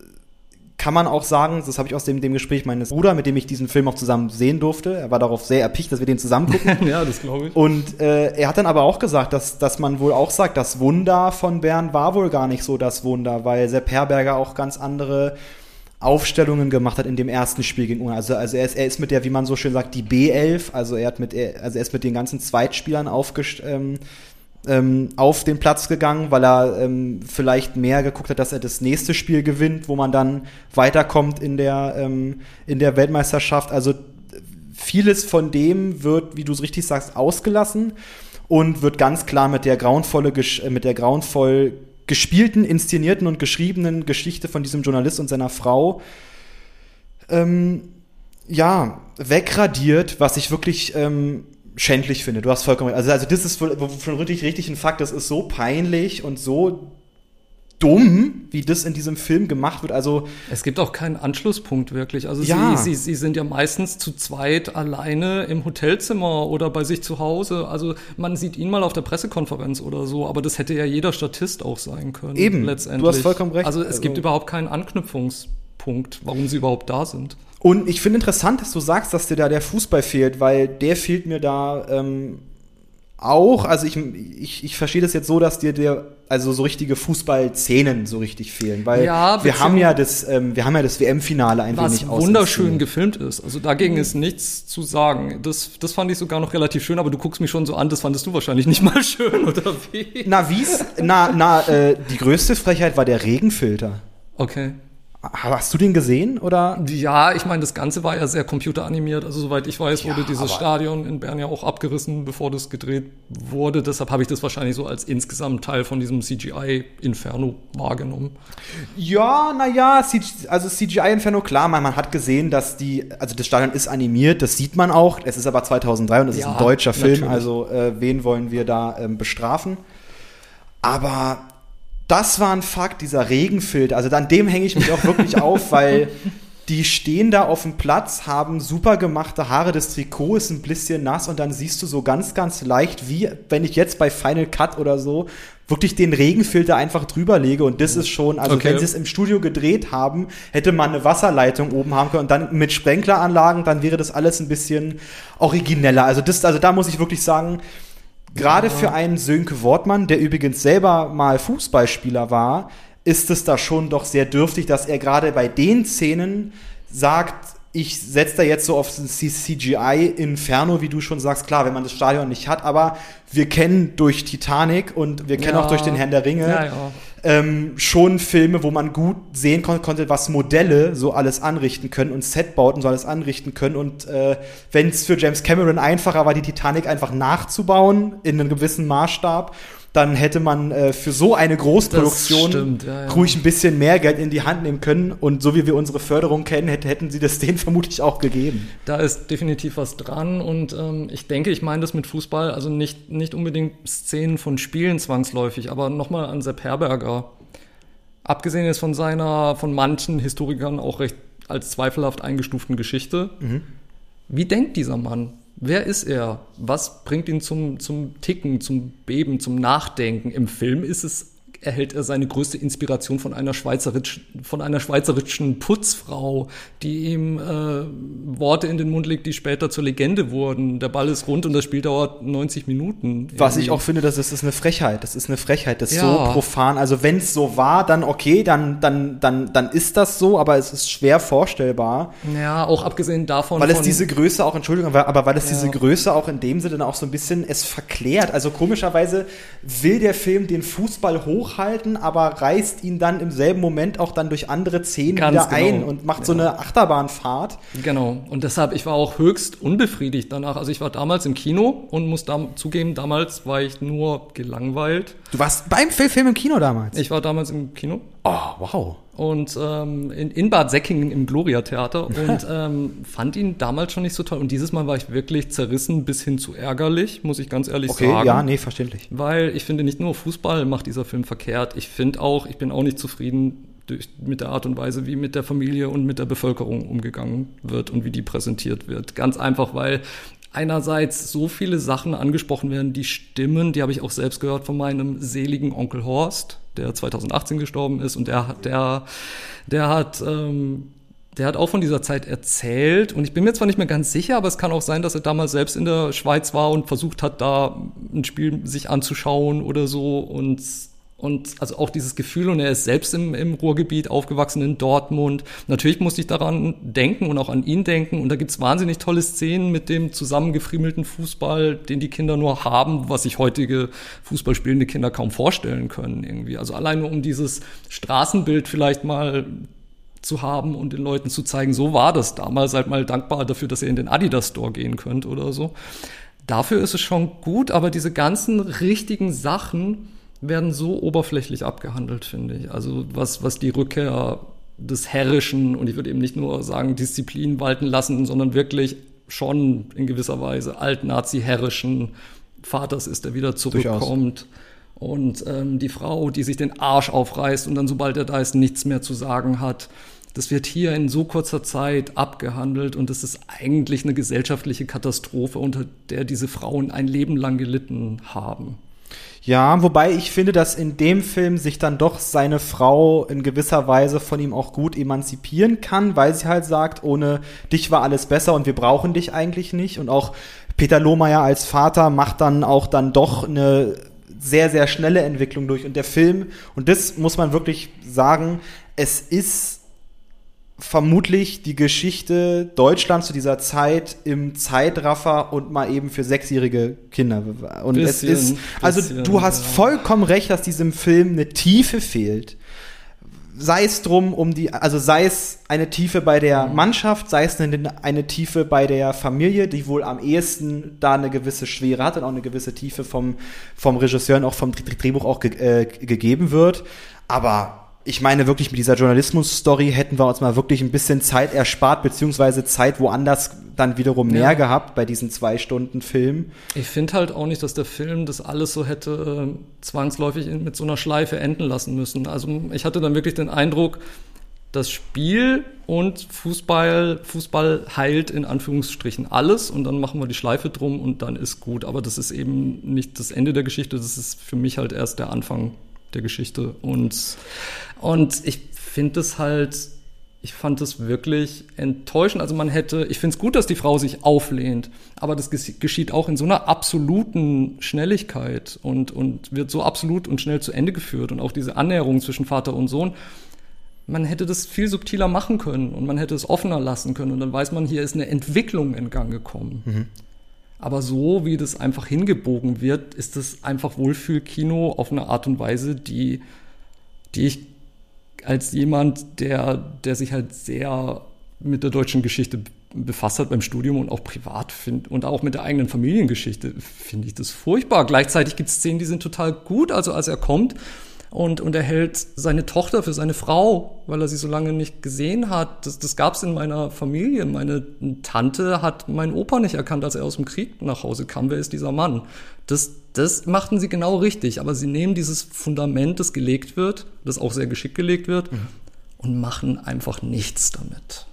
kann man auch sagen, das habe ich aus dem, dem Gespräch meines Bruders, mit dem ich diesen Film auch zusammen sehen durfte. Er war darauf sehr erpicht, dass wir den zusammen gucken. *laughs* ja, das glaube ich. Und äh, er hat dann aber auch gesagt, dass, dass man wohl auch sagt, das Wunder von Bern war wohl gar nicht so das Wunder, weil Sepp Herberger auch ganz andere Aufstellungen gemacht hat in dem ersten Spiel gegen Ungarn. Also, also er, ist, er ist mit der, wie man so schön sagt, die B11, also er hat mit, also er ist mit den ganzen Zweitspielern aufgestellt. ähm, ähm, auf den Platz gegangen, weil er ähm, vielleicht mehr geguckt hat, dass er das nächste Spiel gewinnt, wo man dann weiterkommt in der, ähm, in der Weltmeisterschaft. Also vieles von dem wird, wie du es richtig sagst, ausgelassen und wird ganz klar mit der grauenvolle, äh, mit der grauenvoll gespielten, inszenierten und geschriebenen Geschichte von diesem Journalist und seiner Frau ähm, ja, wegradiert, was ich wirklich ähm, schändlich finde. Du hast vollkommen recht. Also, also das ist schon richtig, richtig ein Fakt. Das ist so peinlich und so dumm, wie das in diesem Film gemacht wird. Also es gibt auch keinen Anschlusspunkt wirklich. Also ja. sie, sie, sie sind ja meistens zu zweit alleine im Hotelzimmer oder bei sich zu Hause. Also man sieht ihn mal auf der Pressekonferenz oder so, aber das hätte ja jeder Statist auch sein können. Eben. Letztendlich. Du hast vollkommen recht. Also es also, gibt überhaupt keinen Anknüpfungspunkt, warum sie überhaupt da sind. Und ich finde interessant, dass du sagst, dass dir da der Fußball fehlt, weil der fehlt mir da ähm, auch. Also ich, ich, ich verstehe das jetzt so, dass dir der also so richtige Fußballszenen so richtig fehlen, weil ja, wir haben ja das ähm, wir haben ja das WM-Finale ein was wenig aus wunderschön gefilmt ist. Also dagegen mhm. ist nichts zu sagen. Das das fand ich sogar noch relativ schön, aber du guckst mich schon so an, das fandest du wahrscheinlich nicht mal *laughs* schön oder wie? Na wie's? na na äh, die größte Frechheit war der Regenfilter. Okay. Hast du den gesehen oder? Ja, ich meine, das Ganze war ja sehr computeranimiert. Also soweit ich weiß, wurde ja, dieses Stadion in Bern ja auch abgerissen, bevor das gedreht wurde. Deshalb habe ich das wahrscheinlich so als insgesamt Teil von diesem CGI-Inferno wahrgenommen. Ja, naja, also CGI-Inferno, klar, man, man, hat gesehen, dass die, also das Stadion ist animiert, das sieht man auch. Es ist aber 2003 und es ja, ist ein deutscher Film, natürlich. also äh, wen wollen wir da ähm, bestrafen? Aber das war ein Fakt, dieser Regenfilter. Also an dem hänge ich mich auch wirklich *laughs* auf, weil die stehen da auf dem Platz, haben super gemachte Haare, das Trikot ist ein bisschen nass und dann siehst du so ganz, ganz leicht, wie wenn ich jetzt bei Final Cut oder so wirklich den Regenfilter einfach drüber lege und das ist schon, also okay. wenn sie es im Studio gedreht haben, hätte man eine Wasserleitung oben haben können und dann mit Sprenkleranlagen, dann wäre das alles ein bisschen origineller. Also das, also da muss ich wirklich sagen, Gerade für einen Sönke Wortmann, der übrigens selber mal Fußballspieler war, ist es da schon doch sehr dürftig, dass er gerade bei den Szenen sagt, ich setze da jetzt so auf CGI Inferno, wie du schon sagst, klar, wenn man das Stadion nicht hat, aber wir kennen durch Titanic und wir kennen Ja. auch durch den Herrn der Ringe Ja, ja. Ähm, schon Filme, wo man gut sehen kon konnte, was Modelle so alles anrichten können und Setbauten so alles anrichten können. Und äh, wenn es für James Cameron einfacher war, die Titanic einfach nachzubauen in einem gewissen Maßstab, dann hätte man äh, für so eine Großproduktion stimmt, ja, ja. ruhig ein bisschen mehr Geld in die Hand nehmen können. Und so wie wir unsere Förderung kennen, hätte, hätten sie das *laughs* denen vermutlich auch gegeben. Da ist definitiv was dran und ähm, ich denke, ich meine das mit Fußball, also nicht, nicht unbedingt Szenen von Spielen zwangsläufig, aber nochmal an Sepp Herberger. Abgesehen jetzt von seiner, von manchen Historikern auch recht als zweifelhaft eingestuften Geschichte. Wie denkt dieser Mann? Wer ist er? Was bringt ihn zum, zum Ticken, zum Beben, zum Nachdenken? Im Film ist es, erhält er seine größte Inspiration von einer, Schweizeritsch, von einer schweizerischen Putzfrau, die ihm äh, Worte in den Mund legt, die später zur Legende wurden. Der Ball ist rund und das Spiel dauert 90 Minuten. Was ich Irgendwie. auch finde, das ist, das ist eine Frechheit. Das ist eine Frechheit. Das ist Ja. so profan. Also wenn es so war, dann okay, dann, dann, dann, dann ist das so, aber es ist schwer vorstellbar. Ja, auch abgesehen davon. Weil es diese Größe auch, Entschuldigung, aber weil es Ja. diese Größe auch in dem Sinne dann auch so ein bisschen es verklärt. Also komischerweise will der Film den Fußball hochhalten, aber reißt ihn dann im selben Moment auch dann durch andere Szenen Ganz wieder genau. ein und macht so eine Achterbahnfahrt. Genau. Und deshalb, ich war auch höchst unbefriedigt danach. Also ich war damals im Kino und muss da zugeben, damals war ich nur gelangweilt. Du warst beim Film im Kino damals. Ich war damals im Kino oh, wow. und ähm, in, in Bad Säckingen im Gloria Theater *laughs* und ähm, fand ihn damals schon nicht so toll. Und dieses Mal war ich wirklich zerrissen bis hin zu ärgerlich, muss ich ganz ehrlich Okay, sagen. ja, nee, verständlich. Weil ich finde, nicht nur Fußball macht dieser Film verkehrt. Ich finde auch, ich bin auch nicht zufrieden durch, mit der Art und Weise, wie mit der Familie und mit der Bevölkerung umgegangen wird und wie die präsentiert wird. Ganz einfach, weil einerseits so viele Sachen angesprochen werden, die stimmen, die habe ich auch selbst gehört von meinem seligen Onkel Horst, der 2018 gestorben ist und der, der, der hat ähm, der hat auch von dieser Zeit erzählt und ich bin mir zwar nicht mehr ganz sicher, aber es kann auch sein, dass er damals selbst in der Schweiz war und versucht hat, da ein Spiel sich anzuschauen oder so und und also auch dieses Gefühl, und er ist selbst im, im Ruhrgebiet aufgewachsen in Dortmund. Natürlich musste ich daran denken und auch an ihn denken. Und da gibt's wahnsinnig tolle Szenen mit dem zusammengefriemelten Fußball, den die Kinder nur haben, was sich heutige Fußballspielende Kinder kaum vorstellen können irgendwie. Also allein nur um dieses Straßenbild vielleicht mal zu haben und den Leuten zu zeigen, so war das damals, seid mal dankbar dafür, dass ihr in den Adidas Store gehen könnt oder so. Dafür ist es schon gut, aber diese ganzen richtigen Sachen werden so oberflächlich abgehandelt, finde ich. Also was, was die Rückkehr des Herrischen und ich würde eben nicht nur sagen Disziplin walten lassen, sondern wirklich schon in gewisser Weise alt-Nazi-herrischen Vaters ist, der wieder zurückkommt. Und ähm, die Frau, die sich den Arsch aufreißt und dann, sobald er da ist, nichts mehr zu sagen hat. Das wird hier in so kurzer Zeit abgehandelt und das ist eigentlich eine gesellschaftliche Katastrophe, unter der diese Frauen ein Leben lang gelitten haben. Ja, wobei ich finde, dass in dem Film sich dann doch seine Frau in gewisser Weise von ihm auch gut emanzipieren kann, weil sie halt sagt, ohne dich war alles besser und wir brauchen dich eigentlich nicht. Und auch Peter Lohmeier als Vater macht dann auch dann doch eine sehr, sehr schnelle Entwicklung durch. Und der Film, und das muss man wirklich sagen, es ist vermutlich die Geschichte Deutschlands zu dieser Zeit im Zeitraffer und mal eben für sechsjährige Kinder. Und Bisschen, es ist, also bisschen, du hast ja. vollkommen recht, dass diesem Film eine Tiefe fehlt. Sei es drum um die, also sei es eine Tiefe bei der Mannschaft, sei es eine, eine Tiefe bei der Familie, die wohl am ehesten da eine gewisse Schwere hat und auch eine gewisse Tiefe vom, vom Regisseur und auch vom Dr- Drehbuch auch ge äh, gegeben wird. Aber ich meine wirklich, mit dieser Journalismus-Story hätten wir uns mal wirklich ein bisschen Zeit erspart, beziehungsweise Zeit woanders dann wiederum mehr Ja. gehabt bei diesen zwei Stunden Film. Ich finde halt auch nicht, dass der Film das alles so hätte äh, zwangsläufig mit so einer Schleife enden lassen müssen. Also ich hatte dann wirklich den Eindruck, das Spiel und Fußball, Fußball heilt in Anführungsstrichen alles und dann machen wir die Schleife drum und dann ist gut. Aber das ist eben nicht das Ende der Geschichte, das ist für mich halt erst der Anfang der Geschichte. Und, und ich finde es halt, ich fand es wirklich enttäuschend. Also man hätte, ich finde es gut, dass die Frau sich auflehnt, aber das ges- geschieht auch in so einer absoluten Schnelligkeit und, und wird so absolut und schnell zu Ende geführt. Und auch diese Annäherung zwischen Vater und Sohn, man hätte das viel subtiler machen können und man hätte es offener lassen können und dann weiß man, hier ist eine Entwicklung in Gang gekommen. Mhm. Aber so, wie das einfach hingebogen wird, ist es einfach Wohlfühlkino auf eine Art und Weise, die, die ich als jemand, der, der sich halt sehr mit der deutschen Geschichte befasst hat beim Studium und auch privat find, und auch mit der eigenen Familiengeschichte, finde ich das furchtbar. Gleichzeitig gibt es Szenen, die sind total gut. Also als er kommt und, und er hält seine Tochter für seine Frau, weil er sie so lange nicht gesehen hat. Das, das gab es in meiner Familie. Meine Tante hat meinen Opa nicht erkannt, als er aus dem Krieg nach Hause kam. Wer ist dieser Mann? Das, das machten sie genau richtig. Aber sie nehmen dieses Fundament, das gelegt wird, das auch sehr geschickt gelegt wird, mhm. und machen einfach nichts damit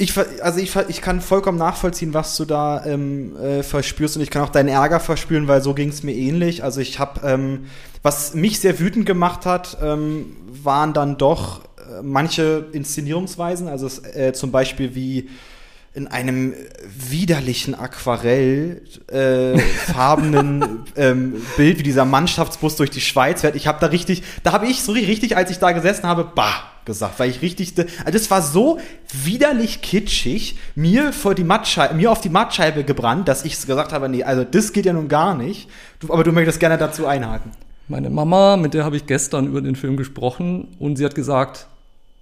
ich, also ich, ich kann vollkommen nachvollziehen, was du da ähm, äh, verspürst und ich kann auch deinen Ärger verspüren, weil so ging es mir ähnlich. Also ich habe, ähm, was mich sehr wütend gemacht hat, ähm, waren dann doch äh, manche Inszenierungsweisen, also äh, zum Beispiel wie in einem widerlichen Aquarell äh, farbenen *laughs* ähm, Bild, wie dieser Mannschaftsbus durch die Schweiz fährt. Ich habe da richtig, da habe ich so richtig, als ich da gesessen habe, bah gesagt, weil ich richtig, also das war so widerlich kitschig, mir vor die Mattscheibe, mir auf die Mattscheibe gebrannt, dass ich gesagt habe, nee, also das geht ja nun gar nicht. Du, aber du möchtest gerne dazu einhaken. Meine Mama, mit der habe ich gestern über den Film gesprochen und sie hat gesagt,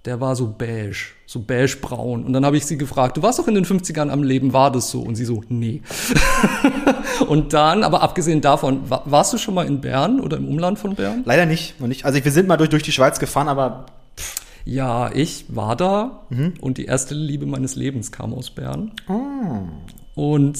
der war so beige, so beige-braun. Und dann habe ich sie gefragt, du warst doch in den 50ern am Leben, war das so? Und sie so, nee. *laughs* und dann, aber abgesehen davon, warst du schon mal in Bern oder im Umland von Bern? Leider nicht, noch nicht. Also wir sind mal durch, durch die Schweiz gefahren, aber pff. Ja, ich war da mhm. und die erste Liebe meines Lebens kam aus Bern. Oh. Und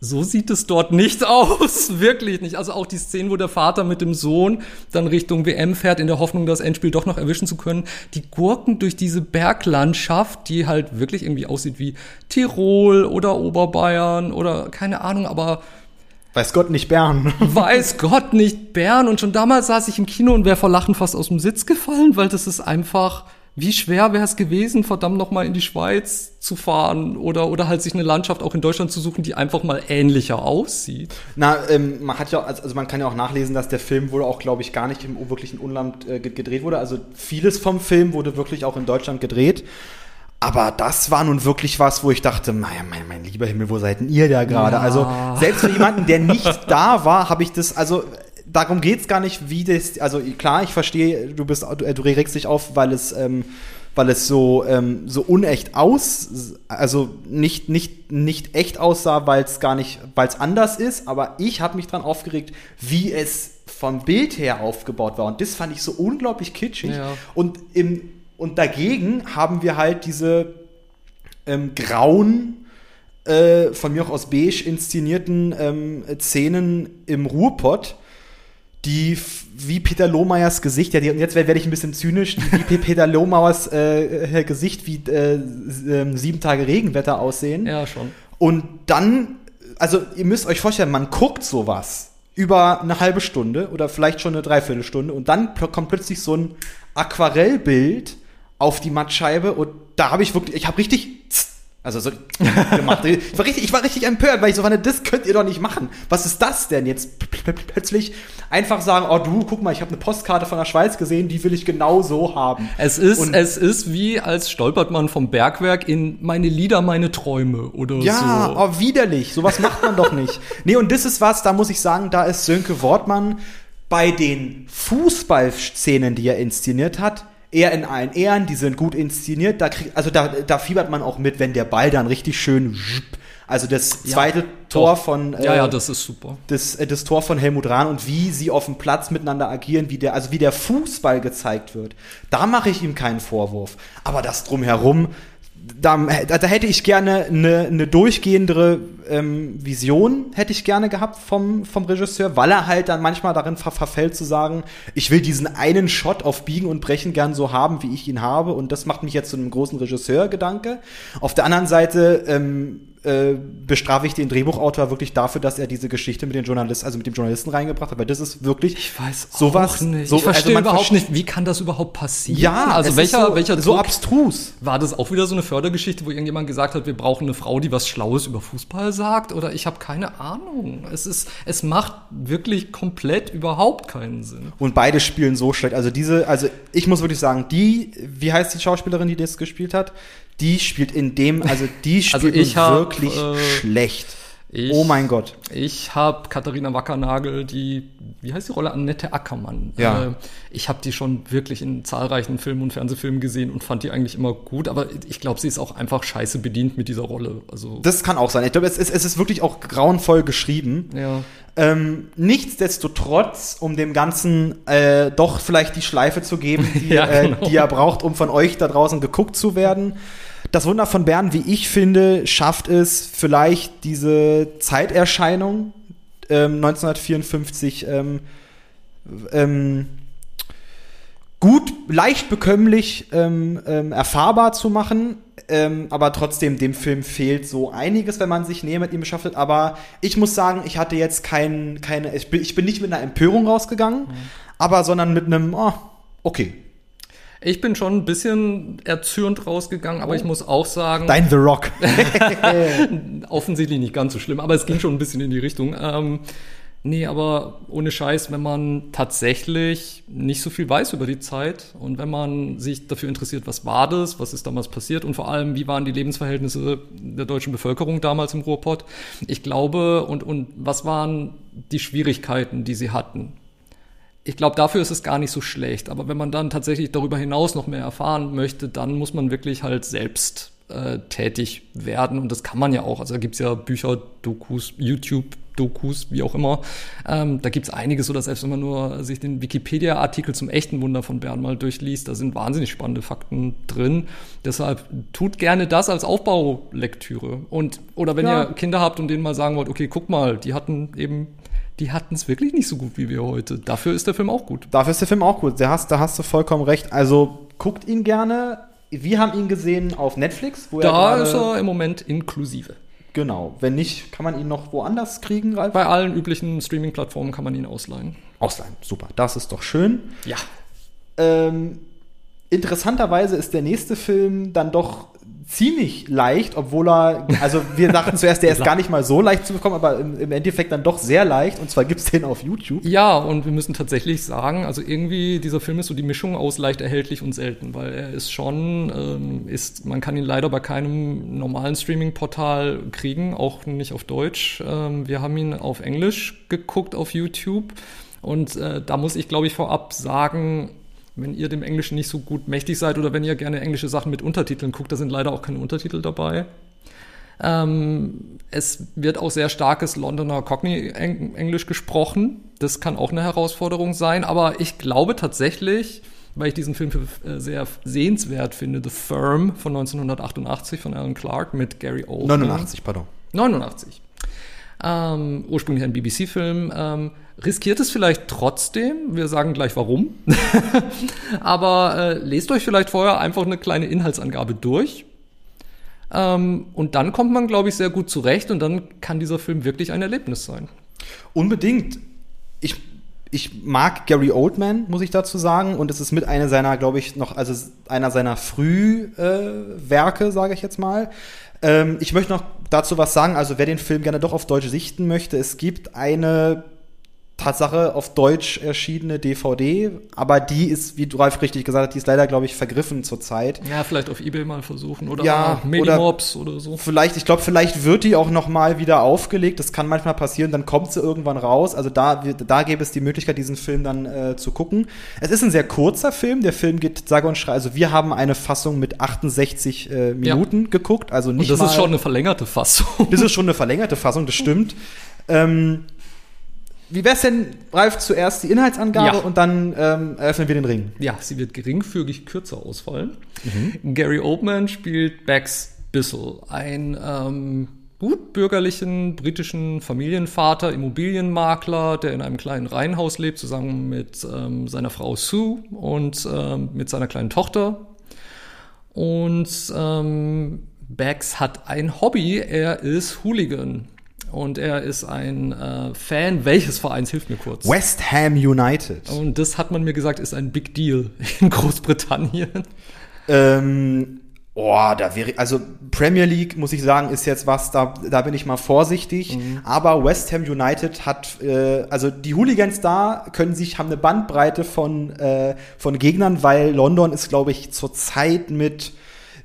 so sieht es dort nicht *laughs* aus, wirklich nicht. Also auch die Szenen, wo der Vater mit dem Sohn dann Richtung WM fährt, in der Hoffnung, das Endspiel doch noch erwischen zu können. Die gurken durch diese Berglandschaft, die halt wirklich irgendwie aussieht wie Tirol oder Oberbayern oder keine Ahnung, aber Weiß Gott nicht Bern. *laughs* Weiß Gott nicht Bern. Und schon damals saß ich im Kino und wäre vor Lachen fast aus dem Sitz gefallen, weil das ist einfach, wie schwer wäre es gewesen, verdammt nochmal in die Schweiz zu fahren oder, oder halt sich eine Landschaft auch in Deutschland zu suchen, die einfach mal ähnlicher aussieht. Na, ähm, man hat ja, also, also man kann ja auch nachlesen, dass der Film wohl auch, glaube ich, gar nicht im wirklichen Unland äh, gedreht wurde. Also vieles vom Film wurde wirklich auch in Deutschland gedreht. Aber das war nun wirklich was, wo ich dachte, mein, mein, mein lieber Himmel, wo seid denn ihr da gerade? Ja. Also selbst für jemanden, der nicht *laughs* da war, habe ich das, also darum geht's gar nicht, wie das, also klar, ich verstehe, du bist, du, du regst dich auf, weil es, ähm, weil es so, ähm, so unecht aus, also nicht, nicht, nicht echt aussah, weil es gar nicht, weil es anders ist, aber ich habe mich dran aufgeregt, wie es vom Bild her aufgebaut war. Und das fand ich so unglaublich kitschig. Ja. Und im, und dagegen haben wir halt diese ähm, grauen, äh, von mir auch aus beige inszenierten ähm, Szenen im Ruhrpott, die wie Peter Lohmeyers Gesicht, ja, die, jetzt werde ich ein bisschen zynisch, die wie Peter Lohmeyers äh, Gesicht wie äh, äh, sieben Tage Regenwetter aussehen. Ja, schon. Und dann, also ihr müsst euch vorstellen, man guckt sowas über eine halbe Stunde oder vielleicht schon eine Dreiviertelstunde und dann kommt plötzlich so ein Aquarellbild auf die Mattscheibe und da habe ich wirklich, ich habe richtig also so *laughs* gemacht. Ich war richtig, ich war richtig empört, weil ich so fand, das könnt ihr doch nicht machen. Was ist das denn jetzt? Plötzlich einfach sagen, oh du, guck mal, ich habe eine Postkarte von der Schweiz gesehen, die will ich genau so haben. Es ist, und es ist wie als stolpert man vom Bergwerk in meine Lieder, meine Träume oder ja, so. Ja, oh, widerlich. Sowas macht man doch nicht. *laughs* Nee, und das ist was, da muss ich sagen, da ist Sönke Wortmann bei den Fußballszenen, die er inszeniert hat, eher in allen Ehren, die sind gut inszeniert. Da krieg, also da, da fiebert man auch mit, wenn der Ball dann richtig schön. Also das zweite ja, Tor doch. von äh, ja ja das ist super das, äh, das Tor von Helmut Rahn und wie sie auf dem Platz miteinander agieren wie der also wie der Fußball gezeigt wird da mache ich ihm keinen Vorwurf aber das drumherum da, da, hätte ich gerne eine, eine durchgehendere ähm, Vision, hätte ich gerne gehabt vom, vom Regisseur, weil er halt dann manchmal darin ver verfällt zu sagen, ich will diesen einen Shot auf Biegen und Brechen gern so haben, wie ich ihn habe und das macht mich jetzt zu einem großen Regisseur-Gedanke. Auf der anderen Seite ähm, äh, bestrafe ich den Drehbuchautor wirklich dafür, dass er diese Geschichte mit den Journalisten, also mit dem Journalisten reingebracht hat, weil das ist wirklich Ich weiß auch sowas. nicht. So, ich verstehe also überhaupt nicht, wie kann das überhaupt passieren? Ja, also welcher, so, welcher so abstrus. War das auch wieder so eine Fördergeschichte, wo irgendjemand gesagt hat, wir brauchen eine Frau, die was Schlaues über Fußball sagt? Oder ich habe keine Ahnung. Es ist, es macht wirklich komplett überhaupt keinen Sinn. Und beide spielen so schlecht. Also diese, also ich muss wirklich sagen, die, wie heißt die Schauspielerin, die das gespielt hat? Die spielt in dem, also die spielt Also ich hab, wirklich äh, schlecht. ich- oh mein Gott. Ich habe Katharina Wackernagel, die, wie heißt die Rolle? Annette Ackermann. Ja. Äh, ich habe die schon wirklich in zahlreichen Filmen und Fernsehfilmen gesehen und fand die eigentlich immer gut. Aber ich glaube, sie ist auch einfach scheiße bedient mit dieser Rolle. Also, Das kann auch sein. Ich glaube, es ist, es ist wirklich auch grauenvoll geschrieben. ja. Ähm, nichtsdestotrotz, um dem Ganzen äh, doch vielleicht die Schleife zu geben, *laughs* die, Ja, äh, genau. die er braucht, um von euch da draußen geguckt zu werden. Das Wunder von Bern, wie ich finde, schafft es vielleicht diese Zeiterscheinung ähm, 1954 ähm, ähm, gut, leicht bekömmlich ähm, ähm, erfahrbar zu machen. Ähm, aber trotzdem, dem Film fehlt so einiges, wenn man sich näher mit ihm beschäftigt. Aber ich muss sagen, ich hatte jetzt kein, keine, ich bin, ich bin nicht mit einer Empörung rausgegangen, aber sondern mit einem, oh, okay. Ich bin schon ein bisschen erzürnt rausgegangen, aber ich muss auch sagen, Dein The Rock. *laughs* *laughs* offensichtlich nicht ganz so schlimm, aber es ging schon ein bisschen in die Richtung. Ähm, nee, aber ohne Scheiß, wenn man tatsächlich nicht so viel weiß über die Zeit und wenn man sich dafür interessiert, was war das, was ist damals passiert und vor allem, wie waren die Lebensverhältnisse der deutschen Bevölkerung damals im Ruhrpott, ich glaube, und, und was waren die Schwierigkeiten, die sie hatten. Ich glaube, dafür ist es gar nicht so schlecht. Aber wenn man dann tatsächlich darüber hinaus noch mehr erfahren möchte, dann muss man wirklich halt selbst äh, tätig werden. Und das kann man ja auch. Also da gibt's ja Bücher, Dokus, YouTube-Dokus, wie auch immer. Ähm, da gibt's einiges, oder selbst wenn man nur sich den Wikipedia-Artikel zum echten Wunder von Bern mal durchliest, da sind wahnsinnig spannende Fakten drin. Deshalb tut gerne das als Aufbaulektüre. Und, oder wenn Ja. ihr Kinder habt und denen mal sagen wollt, okay, guck mal, die hatten eben die hatten es wirklich nicht so gut wie wir heute. Dafür ist der Film auch gut. Dafür ist der Film auch gut. Da hast, da hast du vollkommen recht. Also guckt ihn gerne. Wir haben ihn gesehen auf Netflix. Wo Da gerade- ist er im Moment inklusive. Genau. Wenn nicht, kann man ihn noch woanders kriegen, Ralf? Bei allen üblichen Streaming-Plattformen kann man ihn ausleihen. Ausleihen. Super. Das ist doch schön. Ja. Ähm, interessanterweise ist der nächste Film dann doch ziemlich leicht, obwohl er, also wir dachten *laughs* zuerst, der ist gar nicht mal so leicht zu bekommen, aber im, im Endeffekt dann doch sehr leicht. Und zwar gibt's den auf YouTube. Ja, und wir müssen tatsächlich sagen, also irgendwie dieser Film ist so die Mischung aus leicht erhältlich und selten, weil er ist schon, ähm, ist, man kann ihn leider bei keinem normalen Streaming-Portal kriegen, auch nicht auf Deutsch. Ähm, wir haben ihn auf Englisch geguckt auf YouTube und äh, da muss ich, glaube ich, vorab sagen, wenn ihr dem Englischen nicht so gut mächtig seid oder wenn ihr gerne englische Sachen mit Untertiteln guckt, da sind leider auch keine Untertitel dabei. Ähm, es wird auch sehr starkes Londoner Cockney-Englisch gesprochen. Das kann auch eine Herausforderung sein. Aber ich glaube tatsächlich, weil ich diesen Film für, äh, sehr sehenswert finde, The Firm von 1988 von Alan Clark mit Gary Oldman. 89, pardon. 89. Ähm, ursprünglich ein BBC-Film. Ähm, riskiert es vielleicht trotzdem. Wir sagen gleich warum. *laughs* Aber äh, lest euch vielleicht vorher einfach eine kleine Inhaltsangabe durch. Ähm, und dann kommt man, glaube ich, sehr gut zurecht und dann kann dieser Film wirklich ein Erlebnis sein. Unbedingt. Ich, ich mag Gary Oldman, muss ich dazu sagen. Und es ist mit einer seiner, glaube ich, noch, also einer seiner Frühwerke, äh, sage ich jetzt mal. Ähm, ich möchte noch dazu was sagen. Also wer den Film gerne doch auf Deutsch sichten möchte, es gibt eine Tatsache auf Deutsch erschienene DVD, aber die ist, wie du Ralf richtig gesagt hast, die ist leider, glaube ich, vergriffen zurzeit. Ja, vielleicht auf Ebay mal versuchen oder Ja, Medimobs oder, so. Vielleicht, ich glaube, vielleicht wird die auch noch mal wieder aufgelegt. Das kann manchmal passieren, dann kommt sie irgendwann raus. Also da, da gäbe es die Möglichkeit, diesen Film dann äh, zu gucken. Es ist ein sehr kurzer Film. Der Film geht sage und schreibe. Also wir haben eine Fassung mit 68 äh, Minuten geguckt. Also nicht Und das mal, ist schon eine verlängerte Fassung. das ist schon eine verlängerte Fassung, das stimmt. Ähm, wie wär's denn, Ralf, zuerst die Inhaltsangabe Ja. und dann ähm, eröffnen wir den Ring? Ja, sie wird geringfügig kürzer ausfallen. Gary Oldman spielt Bax Bissell, ein ähm, gut bürgerlichen britischen Familienvater, Immobilienmakler, der in einem kleinen Reihenhaus lebt, zusammen mit ähm, seiner Frau Sue und ähm, mit seiner kleinen Tochter. Und ähm, Bax hat ein Hobby, er ist Hooligan. Und er ist ein äh, Fan welches Vereins? Hilf mir kurz. West Ham United. Und das hat man mir gesagt, ist ein Big Deal in Großbritannien. Ähm, oh, da wäre, also Premier League, muss ich sagen, ist jetzt was, da, da bin ich mal vorsichtig. Mhm. Aber West Ham United hat, äh, also die Hooligans da können sich, haben eine Bandbreite von, äh, von Gegnern, weil London ist, glaube ich, zurzeit mit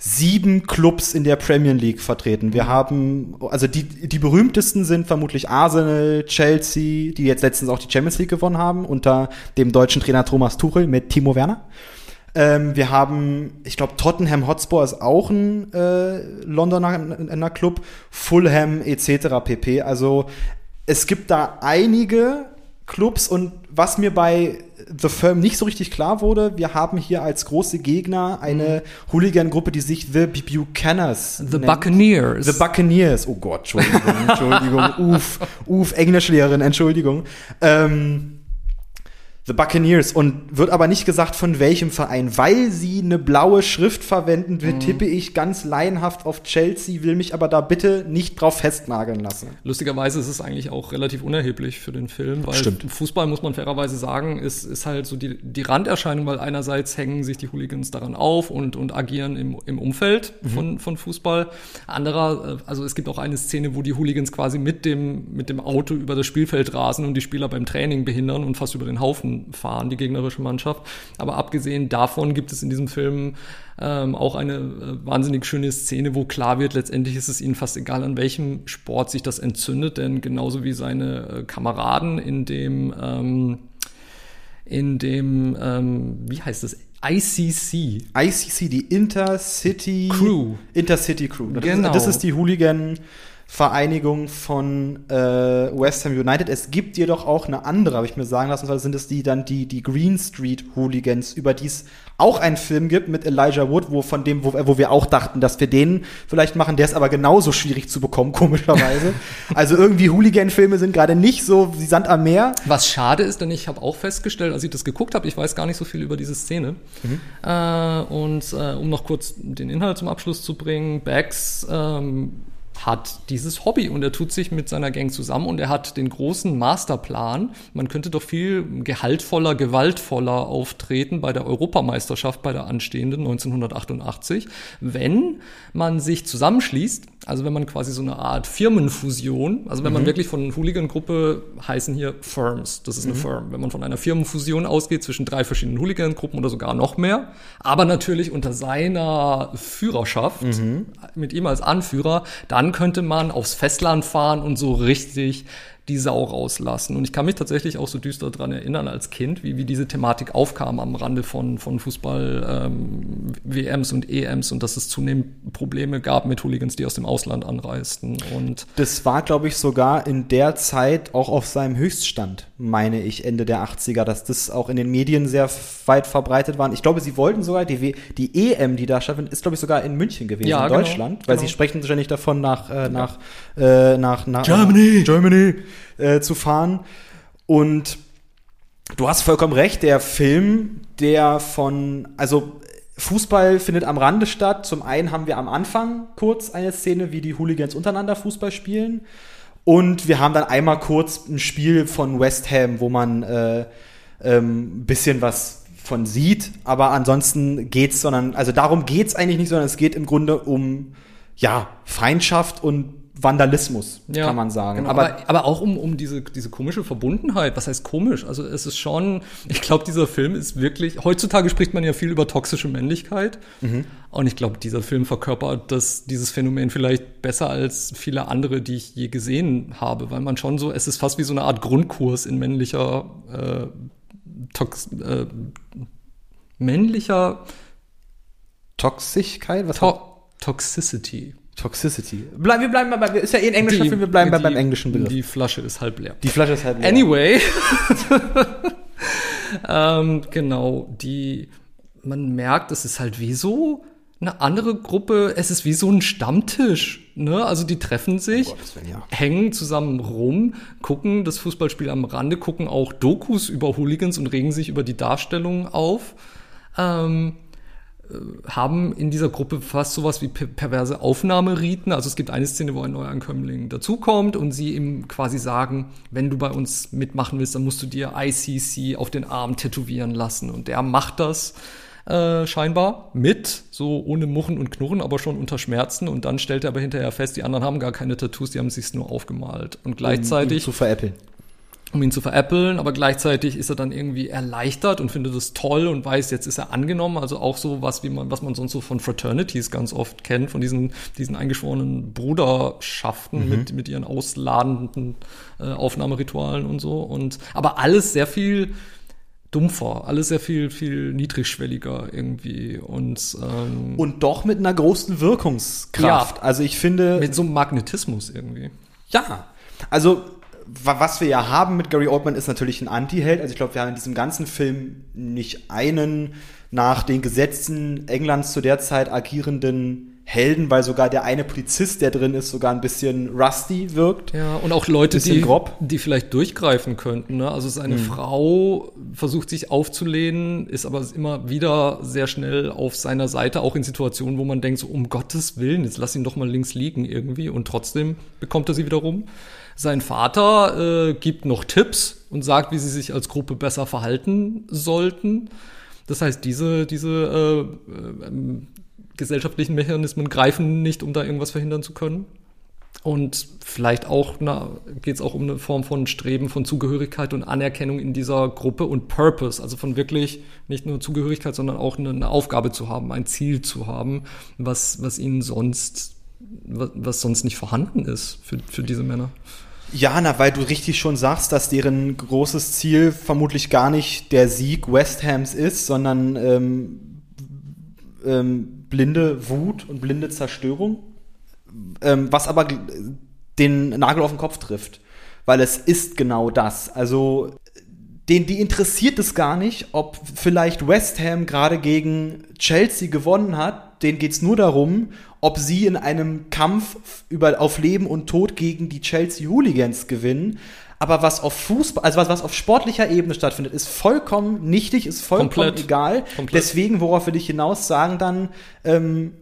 sieben Clubs in der Premier League vertreten. Wir haben, also die, die berühmtesten sind vermutlich Arsenal, Chelsea, die jetzt letztens auch die Champions League gewonnen haben, unter dem deutschen Trainer Thomas Tuchel mit Timo Werner. Ähm, wir haben, ich glaube, Tottenham Hotspur ist auch ein äh, Londoner Club, Fulham etc. pp. Also es gibt da einige Clubs und was mir bei The Firm nicht so richtig klar wurde, wir haben hier als große Gegner eine Hooligan-Gruppe, die sich The Buchaners The nennt. Buccaneers. The Buccaneers. Oh Gott, Entschuldigung, Entschuldigung. *laughs* Uff, uff, Englischlehrerin, Entschuldigung. Ähm, The Buccaneers und wird aber nicht gesagt von welchem Verein. Weil sie eine blaue Schrift verwenden, Mhm. tippe ich ganz laienhaft auf Chelsea, will mich aber da bitte nicht drauf festnageln lassen. Lustigerweise ist es eigentlich auch relativ unerheblich für den Film, weil Stimmt. Fußball, muss man fairerweise sagen, ist, ist halt so die, die Randerscheinung, weil einerseits hängen sich die Hooligans daran auf und, und agieren im, im Umfeld von, von Fußball. Anderer, äh, also es gibt auch eine Szene, wo die Hooligans quasi mit dem, mit dem Auto über das Spielfeld rasen und die Spieler beim Training behindern und fast über den Haufen fahren, die gegnerische Mannschaft. Aber abgesehen davon gibt es in diesem Film ähm, auch eine äh, wahnsinnig schöne Szene, wo klar wird, letztendlich ist es ihnen fast egal, an welchem Sport sich das entzündet, denn genauso wie seine äh, Kameraden in dem, ähm, in dem, ähm, wie heißt das, ICC. ICC, die Intercity Crew. Intercity Crew. Das, Genau. ist, das ist die Hooligan Vereinigung von äh, West Ham United. Es gibt jedoch auch eine andere, habe ich mir sagen lassen, zwar sind es die dann die die Green Street Hooligans, über die es auch einen Film gibt mit Elijah Wood, wo von dem wo, wo wir auch dachten, dass wir den vielleicht machen, der ist aber genauso schwierig zu bekommen *laughs* komischerweise. also irgendwie Hooligan Filme sind gerade nicht so wie Sand am Meer. Was schade ist, denn ich habe auch festgestellt, als ich das geguckt habe, ich weiß gar nicht so viel über diese Szene. Äh, und äh, um noch kurz den Inhalt zum Abschluss zu bringen, Bax ähm, hat dieses Hobby und er tut sich mit seiner Gang zusammen und er hat den großen Masterplan. Man könnte doch viel gehaltvoller, gewaltvoller auftreten bei der Europameisterschaft, bei der anstehenden 1988, wenn man sich zusammenschließt, also wenn man quasi so eine Art Firmenfusion, also wenn man wirklich von Hooligan-Gruppe heißen hier Firms, das ist eine Firm, wenn man von einer Firmenfusion ausgeht zwischen drei verschiedenen Hooligan-Gruppen oder sogar noch mehr, aber natürlich unter seiner Führerschaft, mit ihm als Anführer, dann könnte man aufs Festland fahren und so richtig die Sau rauslassen. Und ich kann mich tatsächlich auch so düster dran erinnern als Kind, wie, wie diese Thematik aufkam am Rande von, von Fußball-WMs und EMs und dass es zunehmend Probleme gab mit Hooligans, die aus dem Ausland anreisten. Und Das war, glaube ich, sogar in der Zeit auch auf seinem Höchststand, meine ich, Ende der 80er, dass das auch in den Medien sehr weit verbreitet war. Ich glaube, sie wollten sogar, die, W- die EM, die da stattfindet, ist, glaube ich, sogar in München gewesen, Ja, in genau, Deutschland, weil genau. sie sprechen wahrscheinlich davon, nach, äh, nach, äh, nach, nach Germany! Germany äh, zu fahren. Und du hast vollkommen recht, der Film, der von, also Fußball findet am Rande statt. Zum einen haben wir am Anfang kurz eine Szene, wie die Hooligans untereinander Fußball spielen. Und wir haben dann einmal kurz ein Spiel von West Ham, wo man äh, ähm, ein bisschen was von sieht. Aber ansonsten geht's, sondern, also darum geht's eigentlich nicht, sondern es geht im Grunde um, ja, Feindschaft und Vandalismus, Ja, kann man sagen. Genau, aber, aber, aber auch um, um diese, diese komische Verbundenheit. Was heißt komisch? Also es ist schon, ich glaube, dieser Film ist wirklich, heutzutage spricht man ja viel über toxische Männlichkeit. Mhm. Und ich glaube, dieser Film verkörpert das, dieses Phänomen vielleicht besser als viele andere, die ich je gesehen habe, weil man schon so, es ist fast wie so eine Art Grundkurs in männlicher, äh, Tox, äh, männlicher Toxigkeit? Was to Toxicity. Toxicity. Bleib, wir bleiben bei, ist ja eh ein englischer Die- Film, wir bleiben bei die- beim englischen Begriff. Die, Die Flasche ist halb leer. Flasche ist halt leer. Anyway. *laughs* ähm, genau, die, man merkt, es ist halt wie so eine andere Gruppe, es ist wie so ein Stammtisch. Ne? Also die treffen sich, Gottes Willen, ja. hängen zusammen rum, gucken das Fußballspiel am Rande, gucken auch Dokus über Hooligans und regen sich über die Darstellung auf. Ähm, haben in dieser Gruppe fast sowas wie perverse Aufnahmeriten. Also es gibt eine Szene, wo ein Neuankömmling dazukommt und sie ihm quasi sagen, wenn du bei uns mitmachen willst, dann musst du dir ICC auf den Arm tätowieren lassen. Und der macht das äh, scheinbar mit, so ohne Muchen und Knurren, aber schon unter Schmerzen. Und dann stellt er aber hinterher fest, die anderen haben gar keine Tattoos, die haben sich nur aufgemalt. Und gleichzeitig. Um zu veräppeln um ihn zu veräppeln, aber gleichzeitig ist er dann irgendwie erleichtert und findet es toll und weiß, jetzt ist er angenommen. Also auch so was, wie man, was man sonst so von Fraternities ganz oft kennt, von diesen, diesen eingeschworenen Bruderschaften mhm. mit, mit ihren ausladenden äh, Aufnahmeritualen und so. Und aber alles sehr viel dumpfer, alles sehr viel, viel niedrigschwelliger irgendwie und ähm, und doch mit einer großen Wirkungskraft. Ja, also ich finde mit so einem Magnetismus irgendwie. Ja, also was wir ja haben mit Gary Oldman ist natürlich ein Anti-Held. Also ich glaube, wir haben in diesem ganzen Film nicht einen nach den Gesetzen Englands zu der Zeit agierenden Helden, weil sogar der eine Polizist, der drin ist, sogar ein bisschen rusty wirkt. Ja, und auch Leute, die, grob. die vielleicht durchgreifen könnten. Ne? Also seine hm. Frau versucht sich aufzulehnen, ist aber immer wieder sehr schnell auf seiner Seite, auch in Situationen, wo man denkt, so um Gottes Willen, jetzt lass ihn doch mal links liegen irgendwie. Und trotzdem bekommt er sie wieder rum. Sein Vater äh, gibt noch Tipps und sagt, wie sie sich als Gruppe besser verhalten sollten. Das heißt, diese, diese äh, äh, gesellschaftlichen Mechanismen greifen nicht, um da irgendwas verhindern zu können. Und vielleicht auch geht es auch um eine Form von Streben von Zugehörigkeit und Anerkennung in dieser Gruppe und Purpose, also von wirklich nicht nur Zugehörigkeit, sondern auch eine, eine Aufgabe zu haben, ein Ziel zu haben, was, was ihnen sonst, was, sonst nicht vorhanden ist für, für diese Männer. Ja, na, weil du richtig schon sagst, dass deren großes Ziel vermutlich gar nicht der Sieg West Hams ist, sondern ähm, ähm, blinde Wut und blinde Zerstörung, ähm, was aber den Nagel auf den Kopf trifft, weil es ist genau das. Also den, die interessiert es gar nicht, ob vielleicht West Ham gerade gegen Chelsea gewonnen hat. Denen geht's nur darum, ob sie in einem Kampf über, auf Leben und Tod gegen die Chelsea Hooligans gewinnen. Aber was auf Fußball, also was, was auf sportlicher Ebene stattfindet, ist vollkommen nichtig, ist vollkommen Komplett. egal. Komplett. Deswegen, worauf will ich hinaus sagen, dann, ähm,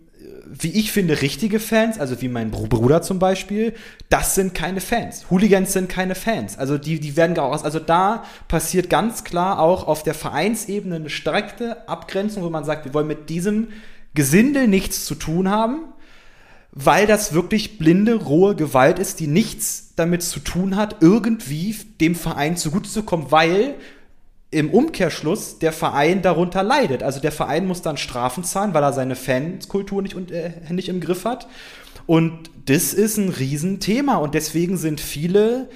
wie ich finde, richtige Fans, also wie mein Bruder zum Beispiel, das sind keine Fans. Hooligans sind keine Fans. Also die, die werden gar aus. Also da passiert ganz klar auch auf der Vereinsebene eine strikte Abgrenzung, wo man sagt, wir wollen mit diesem Gesindel nichts zu tun haben, weil das wirklich blinde, rohe Gewalt ist, die nichts damit zu tun hat, irgendwie dem Verein zugutezukommen, weil im Umkehrschluss der Verein darunter leidet. Also der Verein muss dann Strafen zahlen, weil er seine Fanskultur nicht, äh, nicht im Griff hat. Und das ist ein Riesenthema. Und deswegen sind viele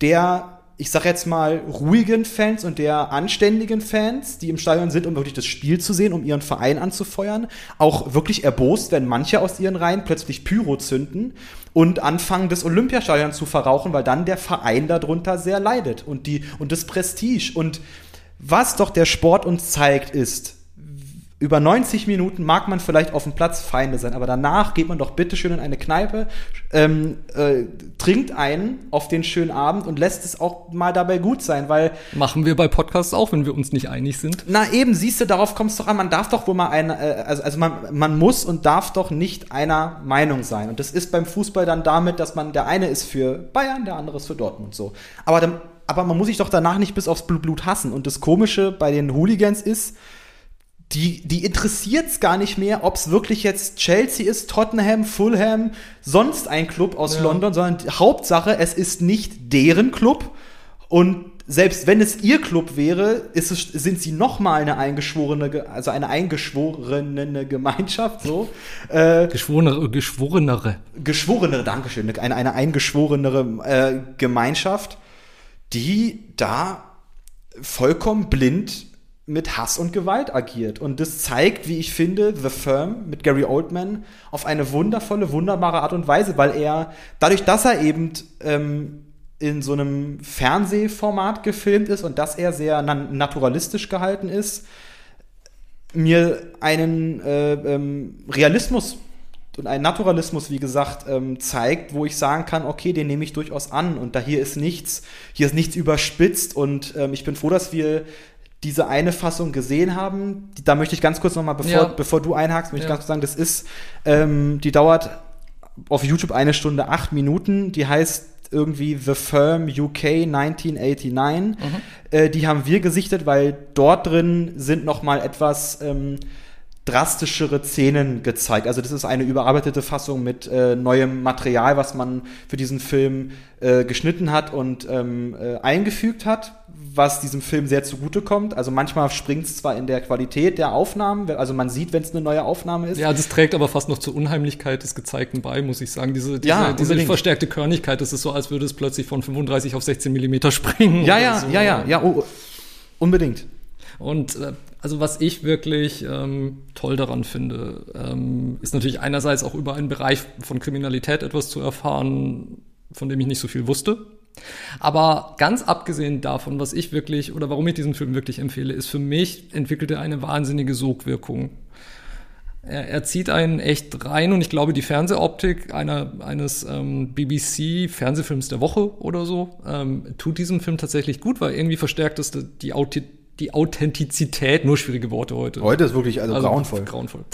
der ich sag jetzt mal, ruhigen Fans und der anständigen Fans, die im Stadion sind, um wirklich das Spiel zu sehen, um ihren Verein anzufeuern, auch wirklich erbost, wenn manche aus ihren Reihen plötzlich Pyro zünden und anfangen, das Olympiastadion zu verrauchen, weil dann der Verein darunter sehr leidet und die, und das Prestige. Und was doch der Sport uns zeigt, ist, über 90 Minuten mag man vielleicht auf dem Platz Feinde sein, aber danach geht man doch bitte schön in eine Kneipe, ähm, äh, trinkt einen auf den schönen Abend und lässt es auch mal dabei gut sein, weil machen wir bei Podcasts auch, wenn wir uns nicht einig sind. Na eben, siehst du, darauf kommst du doch an. Man darf doch wohl mal eine, äh, also, also man, man muss und darf doch nicht einer Meinung sein. Und das ist beim Fußball dann damit, dass man der eine ist für Bayern, der andere ist für Dortmund so. Aber dann, aber man muss sich doch danach nicht bis aufs Blut hassen. Und das Komische bei den Hooligans ist die, die interessiert es gar nicht mehr, ob es wirklich jetzt Chelsea ist, Tottenham, Fulham, sonst ein Club aus ja. London, sondern die Hauptsache, es ist nicht deren Club. Und selbst wenn es ihr Club wäre, es, sind sie noch mal eine eingeschworene, also eine eingeschworene Gemeinschaft, so. *laughs* Äh, Geschworenere, geschworenere. Geschworenere, Dankeschön. Eine, eine eingeschworenere äh, Gemeinschaft, die da vollkommen blind mit Hass und Gewalt agiert. Und das zeigt, wie ich finde, The Firm mit Gary Oldman auf eine wundervolle, wunderbare Art und Weise, weil er, dadurch, dass er eben ähm, in so einem Fernsehformat gefilmt ist und dass er sehr naturalistisch gehalten ist, mir einen äh, ähm, Realismus und einen Naturalismus, wie gesagt, ähm, zeigt, wo ich sagen kann, okay, den nehme ich durchaus an und da hier ist nichts, hier ist nichts überspitzt und ähm, ich bin froh, dass wir diese eine Fassung gesehen haben, da möchte ich ganz kurz nochmal, bevor, Ja. bevor du einhakst, möchte ich Ja. ganz kurz sagen, das ist, ähm, die dauert auf YouTube eine Stunde acht Minuten, die heißt irgendwie The Firm UK 1989. Äh, die haben wir gesichtet, weil dort drin sind noch mal etwas ähm, drastischere Szenen gezeigt. Also das ist eine überarbeitete Fassung mit äh, neuem Material, was man für diesen Film äh, geschnitten hat und ähm, äh, eingefügt hat, was diesem Film sehr zugutekommt. Also manchmal springt es zwar in der Qualität der Aufnahmen, also man sieht, wenn es eine neue Aufnahme ist. Ja, das trägt aber fast noch zur Unheimlichkeit des Gezeigten bei, muss ich sagen. Diese, diese, Ja, diese verstärkte Körnigkeit, das ist so, als würde es plötzlich von 35 auf 16 Millimeter springen. Ja, ja, so. ja, ja, ja, oh, unbedingt. Und äh, also was ich wirklich ähm, toll daran finde, ähm, ist natürlich einerseits auch über einen Bereich von Kriminalität etwas zu erfahren, von dem ich nicht so viel wusste. Aber ganz abgesehen davon, was ich wirklich oder warum ich diesen Film wirklich empfehle, ist für mich entwickelt er eine wahnsinnige Sogwirkung. Er, er zieht einen echt rein und ich glaube, die Fernsehoptik einer, eines ähm, BBC-Fernsehfilms der Woche oder so ähm, tut diesem Film tatsächlich gut, weil irgendwie verstärkt es die, Authi die Authentizität, nur schwierige Worte heute. Heute ist wirklich also, grauenvoll. Grauenvoll.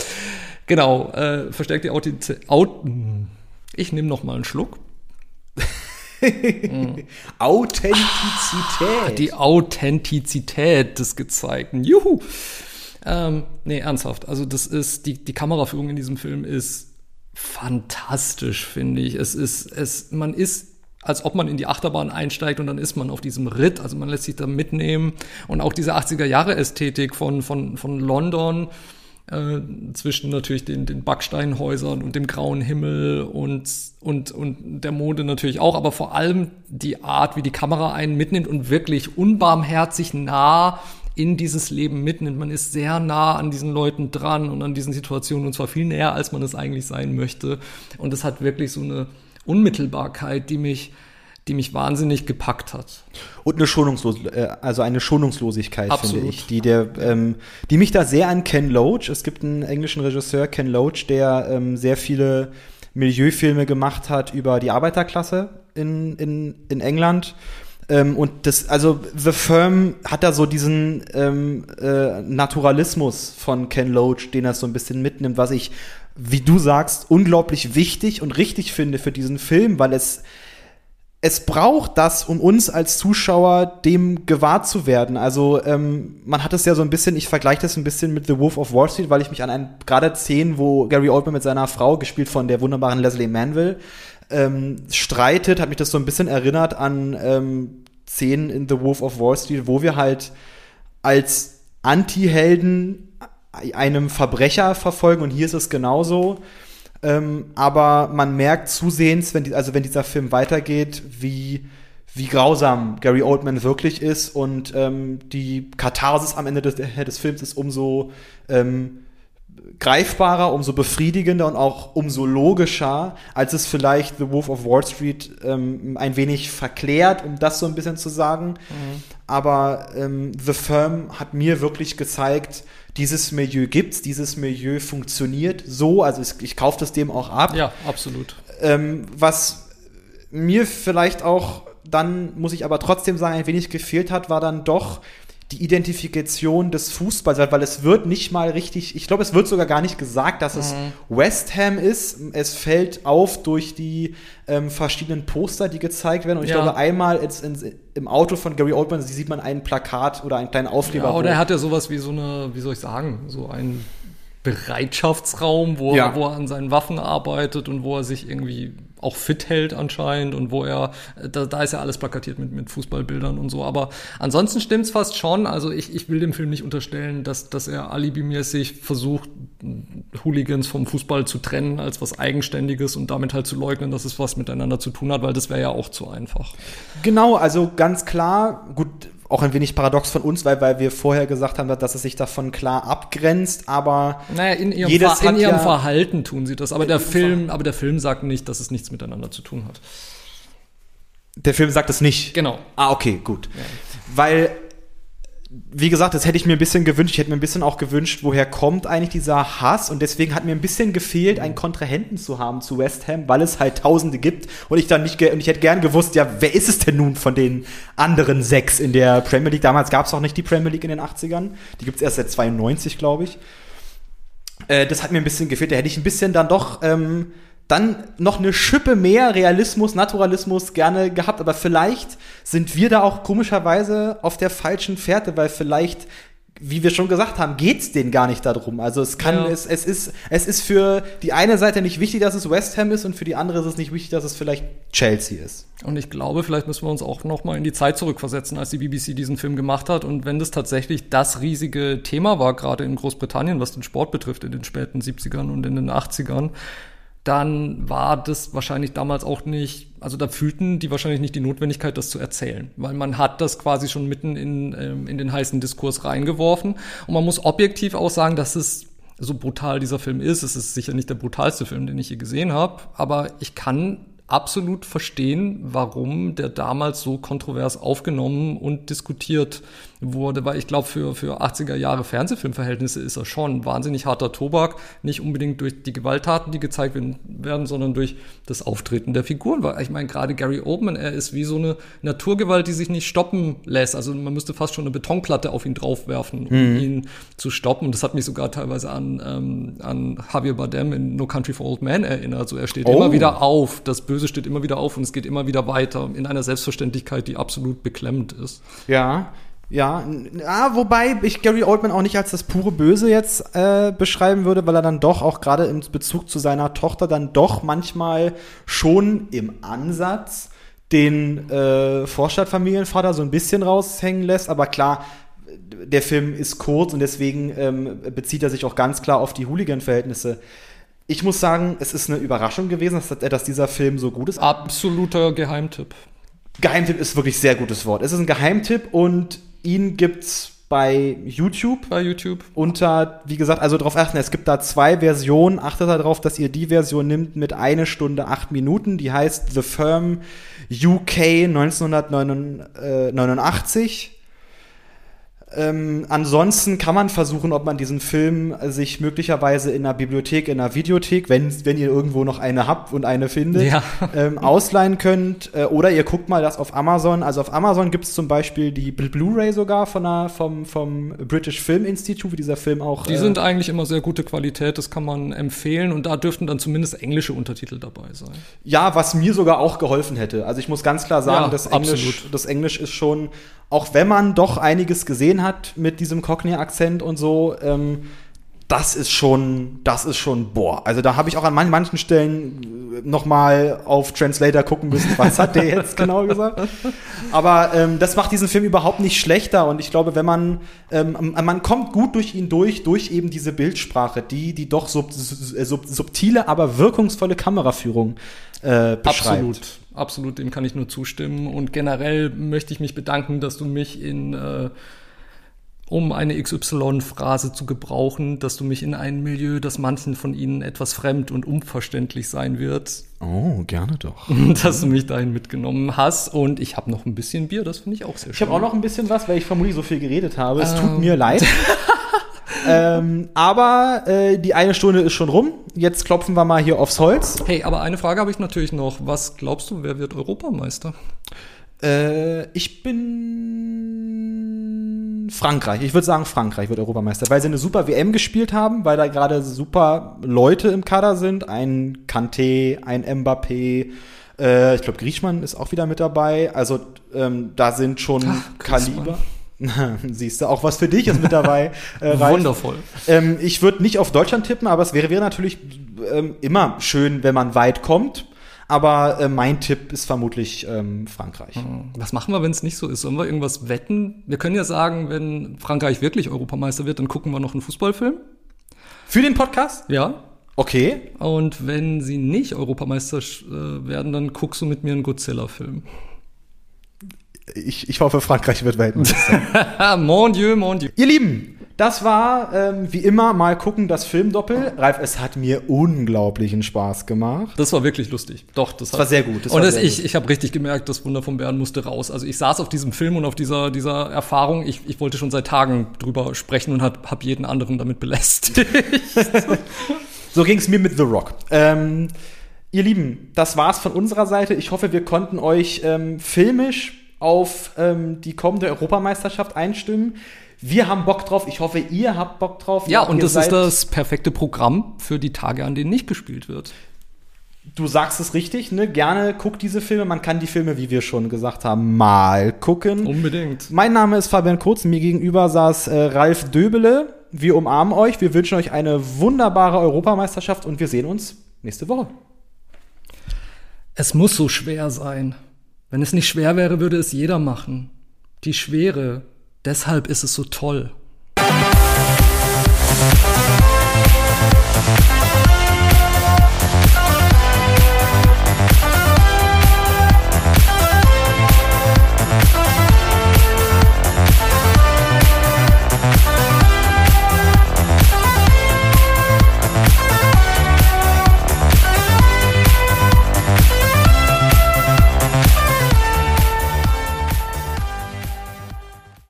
Genau, äh, verstärkt die Authentizität. Aut ich nehme noch mal einen Schluck. *laughs* Authentizität. Die Authentizität des Gezeigten. Juhu! Ähm, nee, ernsthaft. Also, das ist, die, die Kameraführung in diesem Film ist fantastisch, finde ich. Es ist, es, man ist, als ob man in die Achterbahn einsteigt und dann ist man auf diesem Ritt. Also, man lässt sich da mitnehmen. Und auch diese 80er-Jahre-Ästhetik von, von, von London, äh, zwischen natürlich den, den Backsteinhäusern und dem grauen Himmel und, und, und der Mode natürlich auch, aber vor allem die Art, wie die Kamera einen mitnimmt und wirklich unbarmherzig nah in dieses Leben mitnimmt. Man ist sehr nah an diesen Leuten dran und an diesen Situationen und zwar viel näher, als man es eigentlich sein möchte. Und es hat wirklich so eine Unmittelbarkeit, die mich, die mich wahnsinnig gepackt hat. Und eine Schonungslos äh, also eine Schonungslosigkeit, Absolut. finde ich, die der, ähm, die mich da sehr an Ken Loach. Es gibt einen englischen Regisseur, Ken Loach, der ähm, sehr viele Milieufilme gemacht hat über die Arbeiterklasse in, in, in England. Ähm, und das, also The Firm hat da so diesen ähm, äh, Naturalismus von Ken Loach, den er so ein bisschen mitnimmt, was ich, wie du sagst, unglaublich wichtig und richtig finde für diesen Film, weil es es braucht das, um uns als Zuschauer dem gewahrt zu werden. Also ähm, man hat es ja so ein bisschen, ich vergleiche das ein bisschen mit The Wolf of Wall Street, weil ich mich an ein gerade Szenen, wo Gary Oldman mit seiner Frau, gespielt von der wunderbaren Leslie Manville, ähm, streitet, hat mich das so ein bisschen erinnert an ähm, Szenen in The Wolf of Wall Street, wo wir halt als Anti-Helden einem Verbrecher verfolgen und hier ist es genauso. Ähm, aber man merkt zusehends, wenn die, also wenn dieser Film weitergeht, wie, wie grausam Gary Oldman wirklich ist. Und ähm, die Katharsis am Ende des, des Films ist umso ähm, greifbarer, umso befriedigender und auch umso logischer, als es vielleicht The Wolf of Wall Street ähm, ein wenig verklärt, um das so ein bisschen zu sagen. Aber ähm, The Firm hat mir wirklich gezeigt, dieses Milieu gibt's, dieses Milieu funktioniert so, also ich, ich kaufe das dem auch ab. Ja, absolut. Ähm, was mir vielleicht auch dann, muss ich aber trotzdem sagen, ein wenig gefehlt hat, war dann doch die Identifikation des Fußballs, weil es wird nicht mal richtig, ich glaube, es wird sogar gar nicht gesagt, dass es West Ham ist. Es fällt auf durch die ähm, verschiedenen Poster, die gezeigt werden. Und ich Ja. glaube, einmal ins, im Auto von Gary Oldman sieht man ein Plakat oder einen kleinen Aufkleber. Ja, oder er hat ja sowas wie so eine, wie soll ich sagen, so ein Bereitschaftsraum, wo, Ja. er, wo er an seinen Waffen arbeitet und wo er sich irgendwie auch fit hält anscheinend und wo er, da, da ist ja alles plakatiert mit, mit Fußballbildern und so. Aber ansonsten stimmt's fast schon. Also ich, ich will dem Film nicht unterstellen, dass, dass er alibimäßig versucht, Hooligans vom Fußball zu trennen als was Eigenständiges und damit halt zu leugnen, dass es was miteinander zu tun hat, weil das wäre ja auch zu einfach. Genau, also ganz klar, gut, auch ein wenig paradox von uns, weil, weil wir vorher gesagt haben, dass es sich davon klar abgrenzt, aber Naja, in ihrem, Jedes Ver in ihrem ja- Verhalten tun sie das. Aber der Film, aber der Film sagt nicht, dass es nichts miteinander zu tun hat. der Film sagt es nicht. Genau. Ah, okay, gut. Weil wie gesagt, das hätte ich mir ein bisschen gewünscht. Ich hätte mir ein bisschen auch gewünscht, woher kommt eigentlich dieser Hass. Und deswegen hat mir ein bisschen gefehlt, einen Kontrahenten zu haben zu West Ham, weil es halt Tausende gibt. Und ich dann nicht, und ich hätte gern gewusst, ja, wer ist es denn nun von den anderen sechs in der Premier League? Damals gab es auch nicht die Premier League in den 80ern. Die gibt es erst seit 92, glaube ich. Äh, das hat mir ein bisschen gefehlt. Da hätte ich ein bisschen dann doch ähm, dann noch eine Schippe mehr Realismus, Naturalismus gerne gehabt. Aber vielleicht sind wir da auch komischerweise auf der falschen Fährte, weil vielleicht wie wir schon gesagt haben, geht's denen gar nicht darum. Also es kann, ja. es, es ist, es ist für die eine Seite nicht wichtig, dass es West Ham ist und für die andere ist es nicht wichtig, dass es vielleicht Chelsea ist. Und ich glaube, vielleicht müssen wir uns auch noch mal in die Zeit zurückversetzen, als die BBC diesen Film gemacht hat. Und wenn das tatsächlich das riesige Thema war, gerade in Großbritannien, was den Sport betrifft, in den späten 70ern und in den 80ern, dann war das wahrscheinlich damals auch nicht, also da fühlten die wahrscheinlich nicht die Notwendigkeit, das zu erzählen, weil man hat das quasi schon mitten in, ähm, in den heißen Diskurs reingeworfen. Und man muss objektiv auch sagen, dass es so brutal dieser Film ist. Es ist sicher nicht der brutalste Film, den ich je gesehen habe, aber ich kann absolut verstehen, warum der damals so kontrovers aufgenommen und diskutiert wurde, weil ich glaube, für, für 80er Jahre Fernsehfilmverhältnisse ist er schon wahnsinnig harter Tobak, nicht unbedingt durch die Gewalttaten, die gezeigt werden, sondern durch das Auftreten der Figuren. Weil ich meine, gerade Gary Oldman, er ist wie so eine Naturgewalt, die sich nicht stoppen lässt. Also man müsste fast schon eine Betonplatte auf ihn draufwerfen, um mhm. ihn zu stoppen. Und das hat mich sogar teilweise an, ähm, an Javier Bardem in No Country for Old Men erinnert. Also er steht oh. immer wieder auf, das Böse steht immer wieder auf und es geht immer wieder weiter in einer Selbstverständlichkeit, die absolut beklemmend ist. Ja, ja, ah, wobei ich Gary Oldman auch nicht als das pure Böse jetzt äh, beschreiben würde, weil er dann doch auch gerade in Bezug zu seiner Tochter dann doch manchmal schon im Ansatz den äh, Vorstadtfamilienvater so ein bisschen raushängen lässt. Aber klar, der Film ist kurz und deswegen ähm, bezieht er sich auch ganz klar auf die Hooligan-Verhältnisse. Ich muss sagen, es ist eine Überraschung gewesen, dass, dass dieser Film so gut ist. Absoluter Geheimtipp. Geheimtipp ist wirklich sehr gutes Wort. Es ist ein Geheimtipp und Ihn gibt's bei YouTube. Bei YouTube. Unter, wie gesagt, also darauf achten, es gibt da zwei Versionen. Achtet darauf, dass ihr die Version nimmt mit eine Stunde, acht Minuten. Die heißt The Firm UK 1989. Ähm, ansonsten kann man versuchen, ob man diesen Film sich möglicherweise in einer Bibliothek, in einer Videothek, wenn, wenn ihr irgendwo noch eine habt und eine findet, ja. ähm, ausleihen könnt. Äh, oder ihr guckt mal das auf Amazon. Also auf Amazon gibt es zum Beispiel die Blu-ray sogar von einer, vom, vom British Film Institute, wie dieser Film auch. Die äh, sind eigentlich immer sehr gute Qualität, das kann man empfehlen. Und da dürften dann zumindest englische Untertitel dabei sein. Ja, was mir sogar auch geholfen hätte. Also ich muss ganz klar sagen, ja, das, Englisch, das Englisch ist schon auch wenn man doch einiges gesehen hat mit diesem Cockney-Akzent und so, ähm, das ist schon, das ist schon, boah. Also da habe ich auch an man manchen Stellen noch mal auf Translator gucken müssen, was hat der jetzt genau gesagt. Aber ähm, das macht diesen Film überhaupt nicht schlechter und ich glaube, wenn man, ähm, man kommt gut durch ihn durch, durch eben diese Bildsprache, die, die doch sub, sub, subtile, aber wirkungsvolle Kameraführung äh, beschreibt. Absolut absolut, dem kann ich nur zustimmen. Und generell möchte ich mich bedanken, dass du mich in, äh, um eine XY-Phrase zu gebrauchen, dass du mich in ein Milieu, das manchen von ihnen etwas fremd und unverständlich sein wird. Oh, gerne doch. *laughs* Dass du mich dahin mitgenommen hast. Und ich habe noch ein bisschen Bier, das finde ich auch sehr schön. Ich habe auch noch ein bisschen was, weil ich vermutlich so viel geredet habe. Es ähm. tut mir leid. *laughs* ähm, aber äh, die eine Stunde ist schon rum. Jetzt klopfen wir mal hier aufs Holz. Hey, aber eine Frage habe ich natürlich noch. Was glaubst du, wer wird Europameister? Äh, ich bin Frankreich. Ich würde sagen, Frankreich wird Europameister, weil sie eine super WM gespielt haben, weil da gerade super Leute im Kader sind. Ein Kanté, ein Mbappé. Äh, ich glaube, Griechmann ist auch wieder mit dabei. Also ähm, da sind schon Ach, Kaliber. *laughs* Siehst du, auch was für dich ist mit dabei. *laughs* Äh, Wundervoll. Ähm, ich würde nicht auf Deutschland tippen, aber es wäre, wäre natürlich ähm, immer schön, wenn man weit kommt. Aber äh, mein Tipp ist vermutlich ähm, Frankreich. Hm. Was machen wir, wenn es nicht so ist? Sollen wir irgendwas wetten? Wir können ja sagen, wenn Frankreich wirklich Europameister wird, dann gucken wir noch einen Fußballfilm. Für den Podcast? Ja. Okay. Und wenn sie nicht Europameister äh, werden, dann guckst du mit mir einen Godzilla-Film ich, ich hoffe, Frankreich wird Weltmeister. *laughs* mon Dieu, mon Dieu. Ihr Lieben, Das war ähm, wie immer mal gucken das Filmdoppel. Ralf, es hat mir unglaublichen Spaß gemacht. Das war wirklich lustig. Doch, das, das war sehr gut. Das und das, ich, ich habe richtig gemerkt, das Wunder vom Bären musste raus. Also ich saß auf diesem Film und auf dieser, dieser Erfahrung. Ich, ich wollte schon seit Tagen drüber sprechen und habe hab jeden anderen damit belästigt. *laughs* so ging es mir mit The Rock. Ähm, ihr Lieben, das war's von unserer Seite. Ich hoffe, wir konnten euch ähm, filmisch auf ähm, die kommende Europameisterschaft einstimmen. Wir haben Bock drauf. Ich hoffe, ihr habt Bock drauf. Ja, und das ist das perfekte Programm für die Tage, an denen nicht gespielt wird. Du sagst es richtig, ne? Gerne guckt diese Filme. Man kann die Filme, wie wir schon gesagt haben, mal gucken. Unbedingt. Mein Name ist Fabian Kurz. Mir gegenüber saß äh, Ralf Döbele. Wir umarmen euch. Wir wünschen euch eine wunderbare Europameisterschaft und wir sehen uns nächste Woche. Es muss so schwer sein. Wenn es nicht schwer wäre, würde es jeder machen. Die Schwere Deshalb ist es so toll. Musik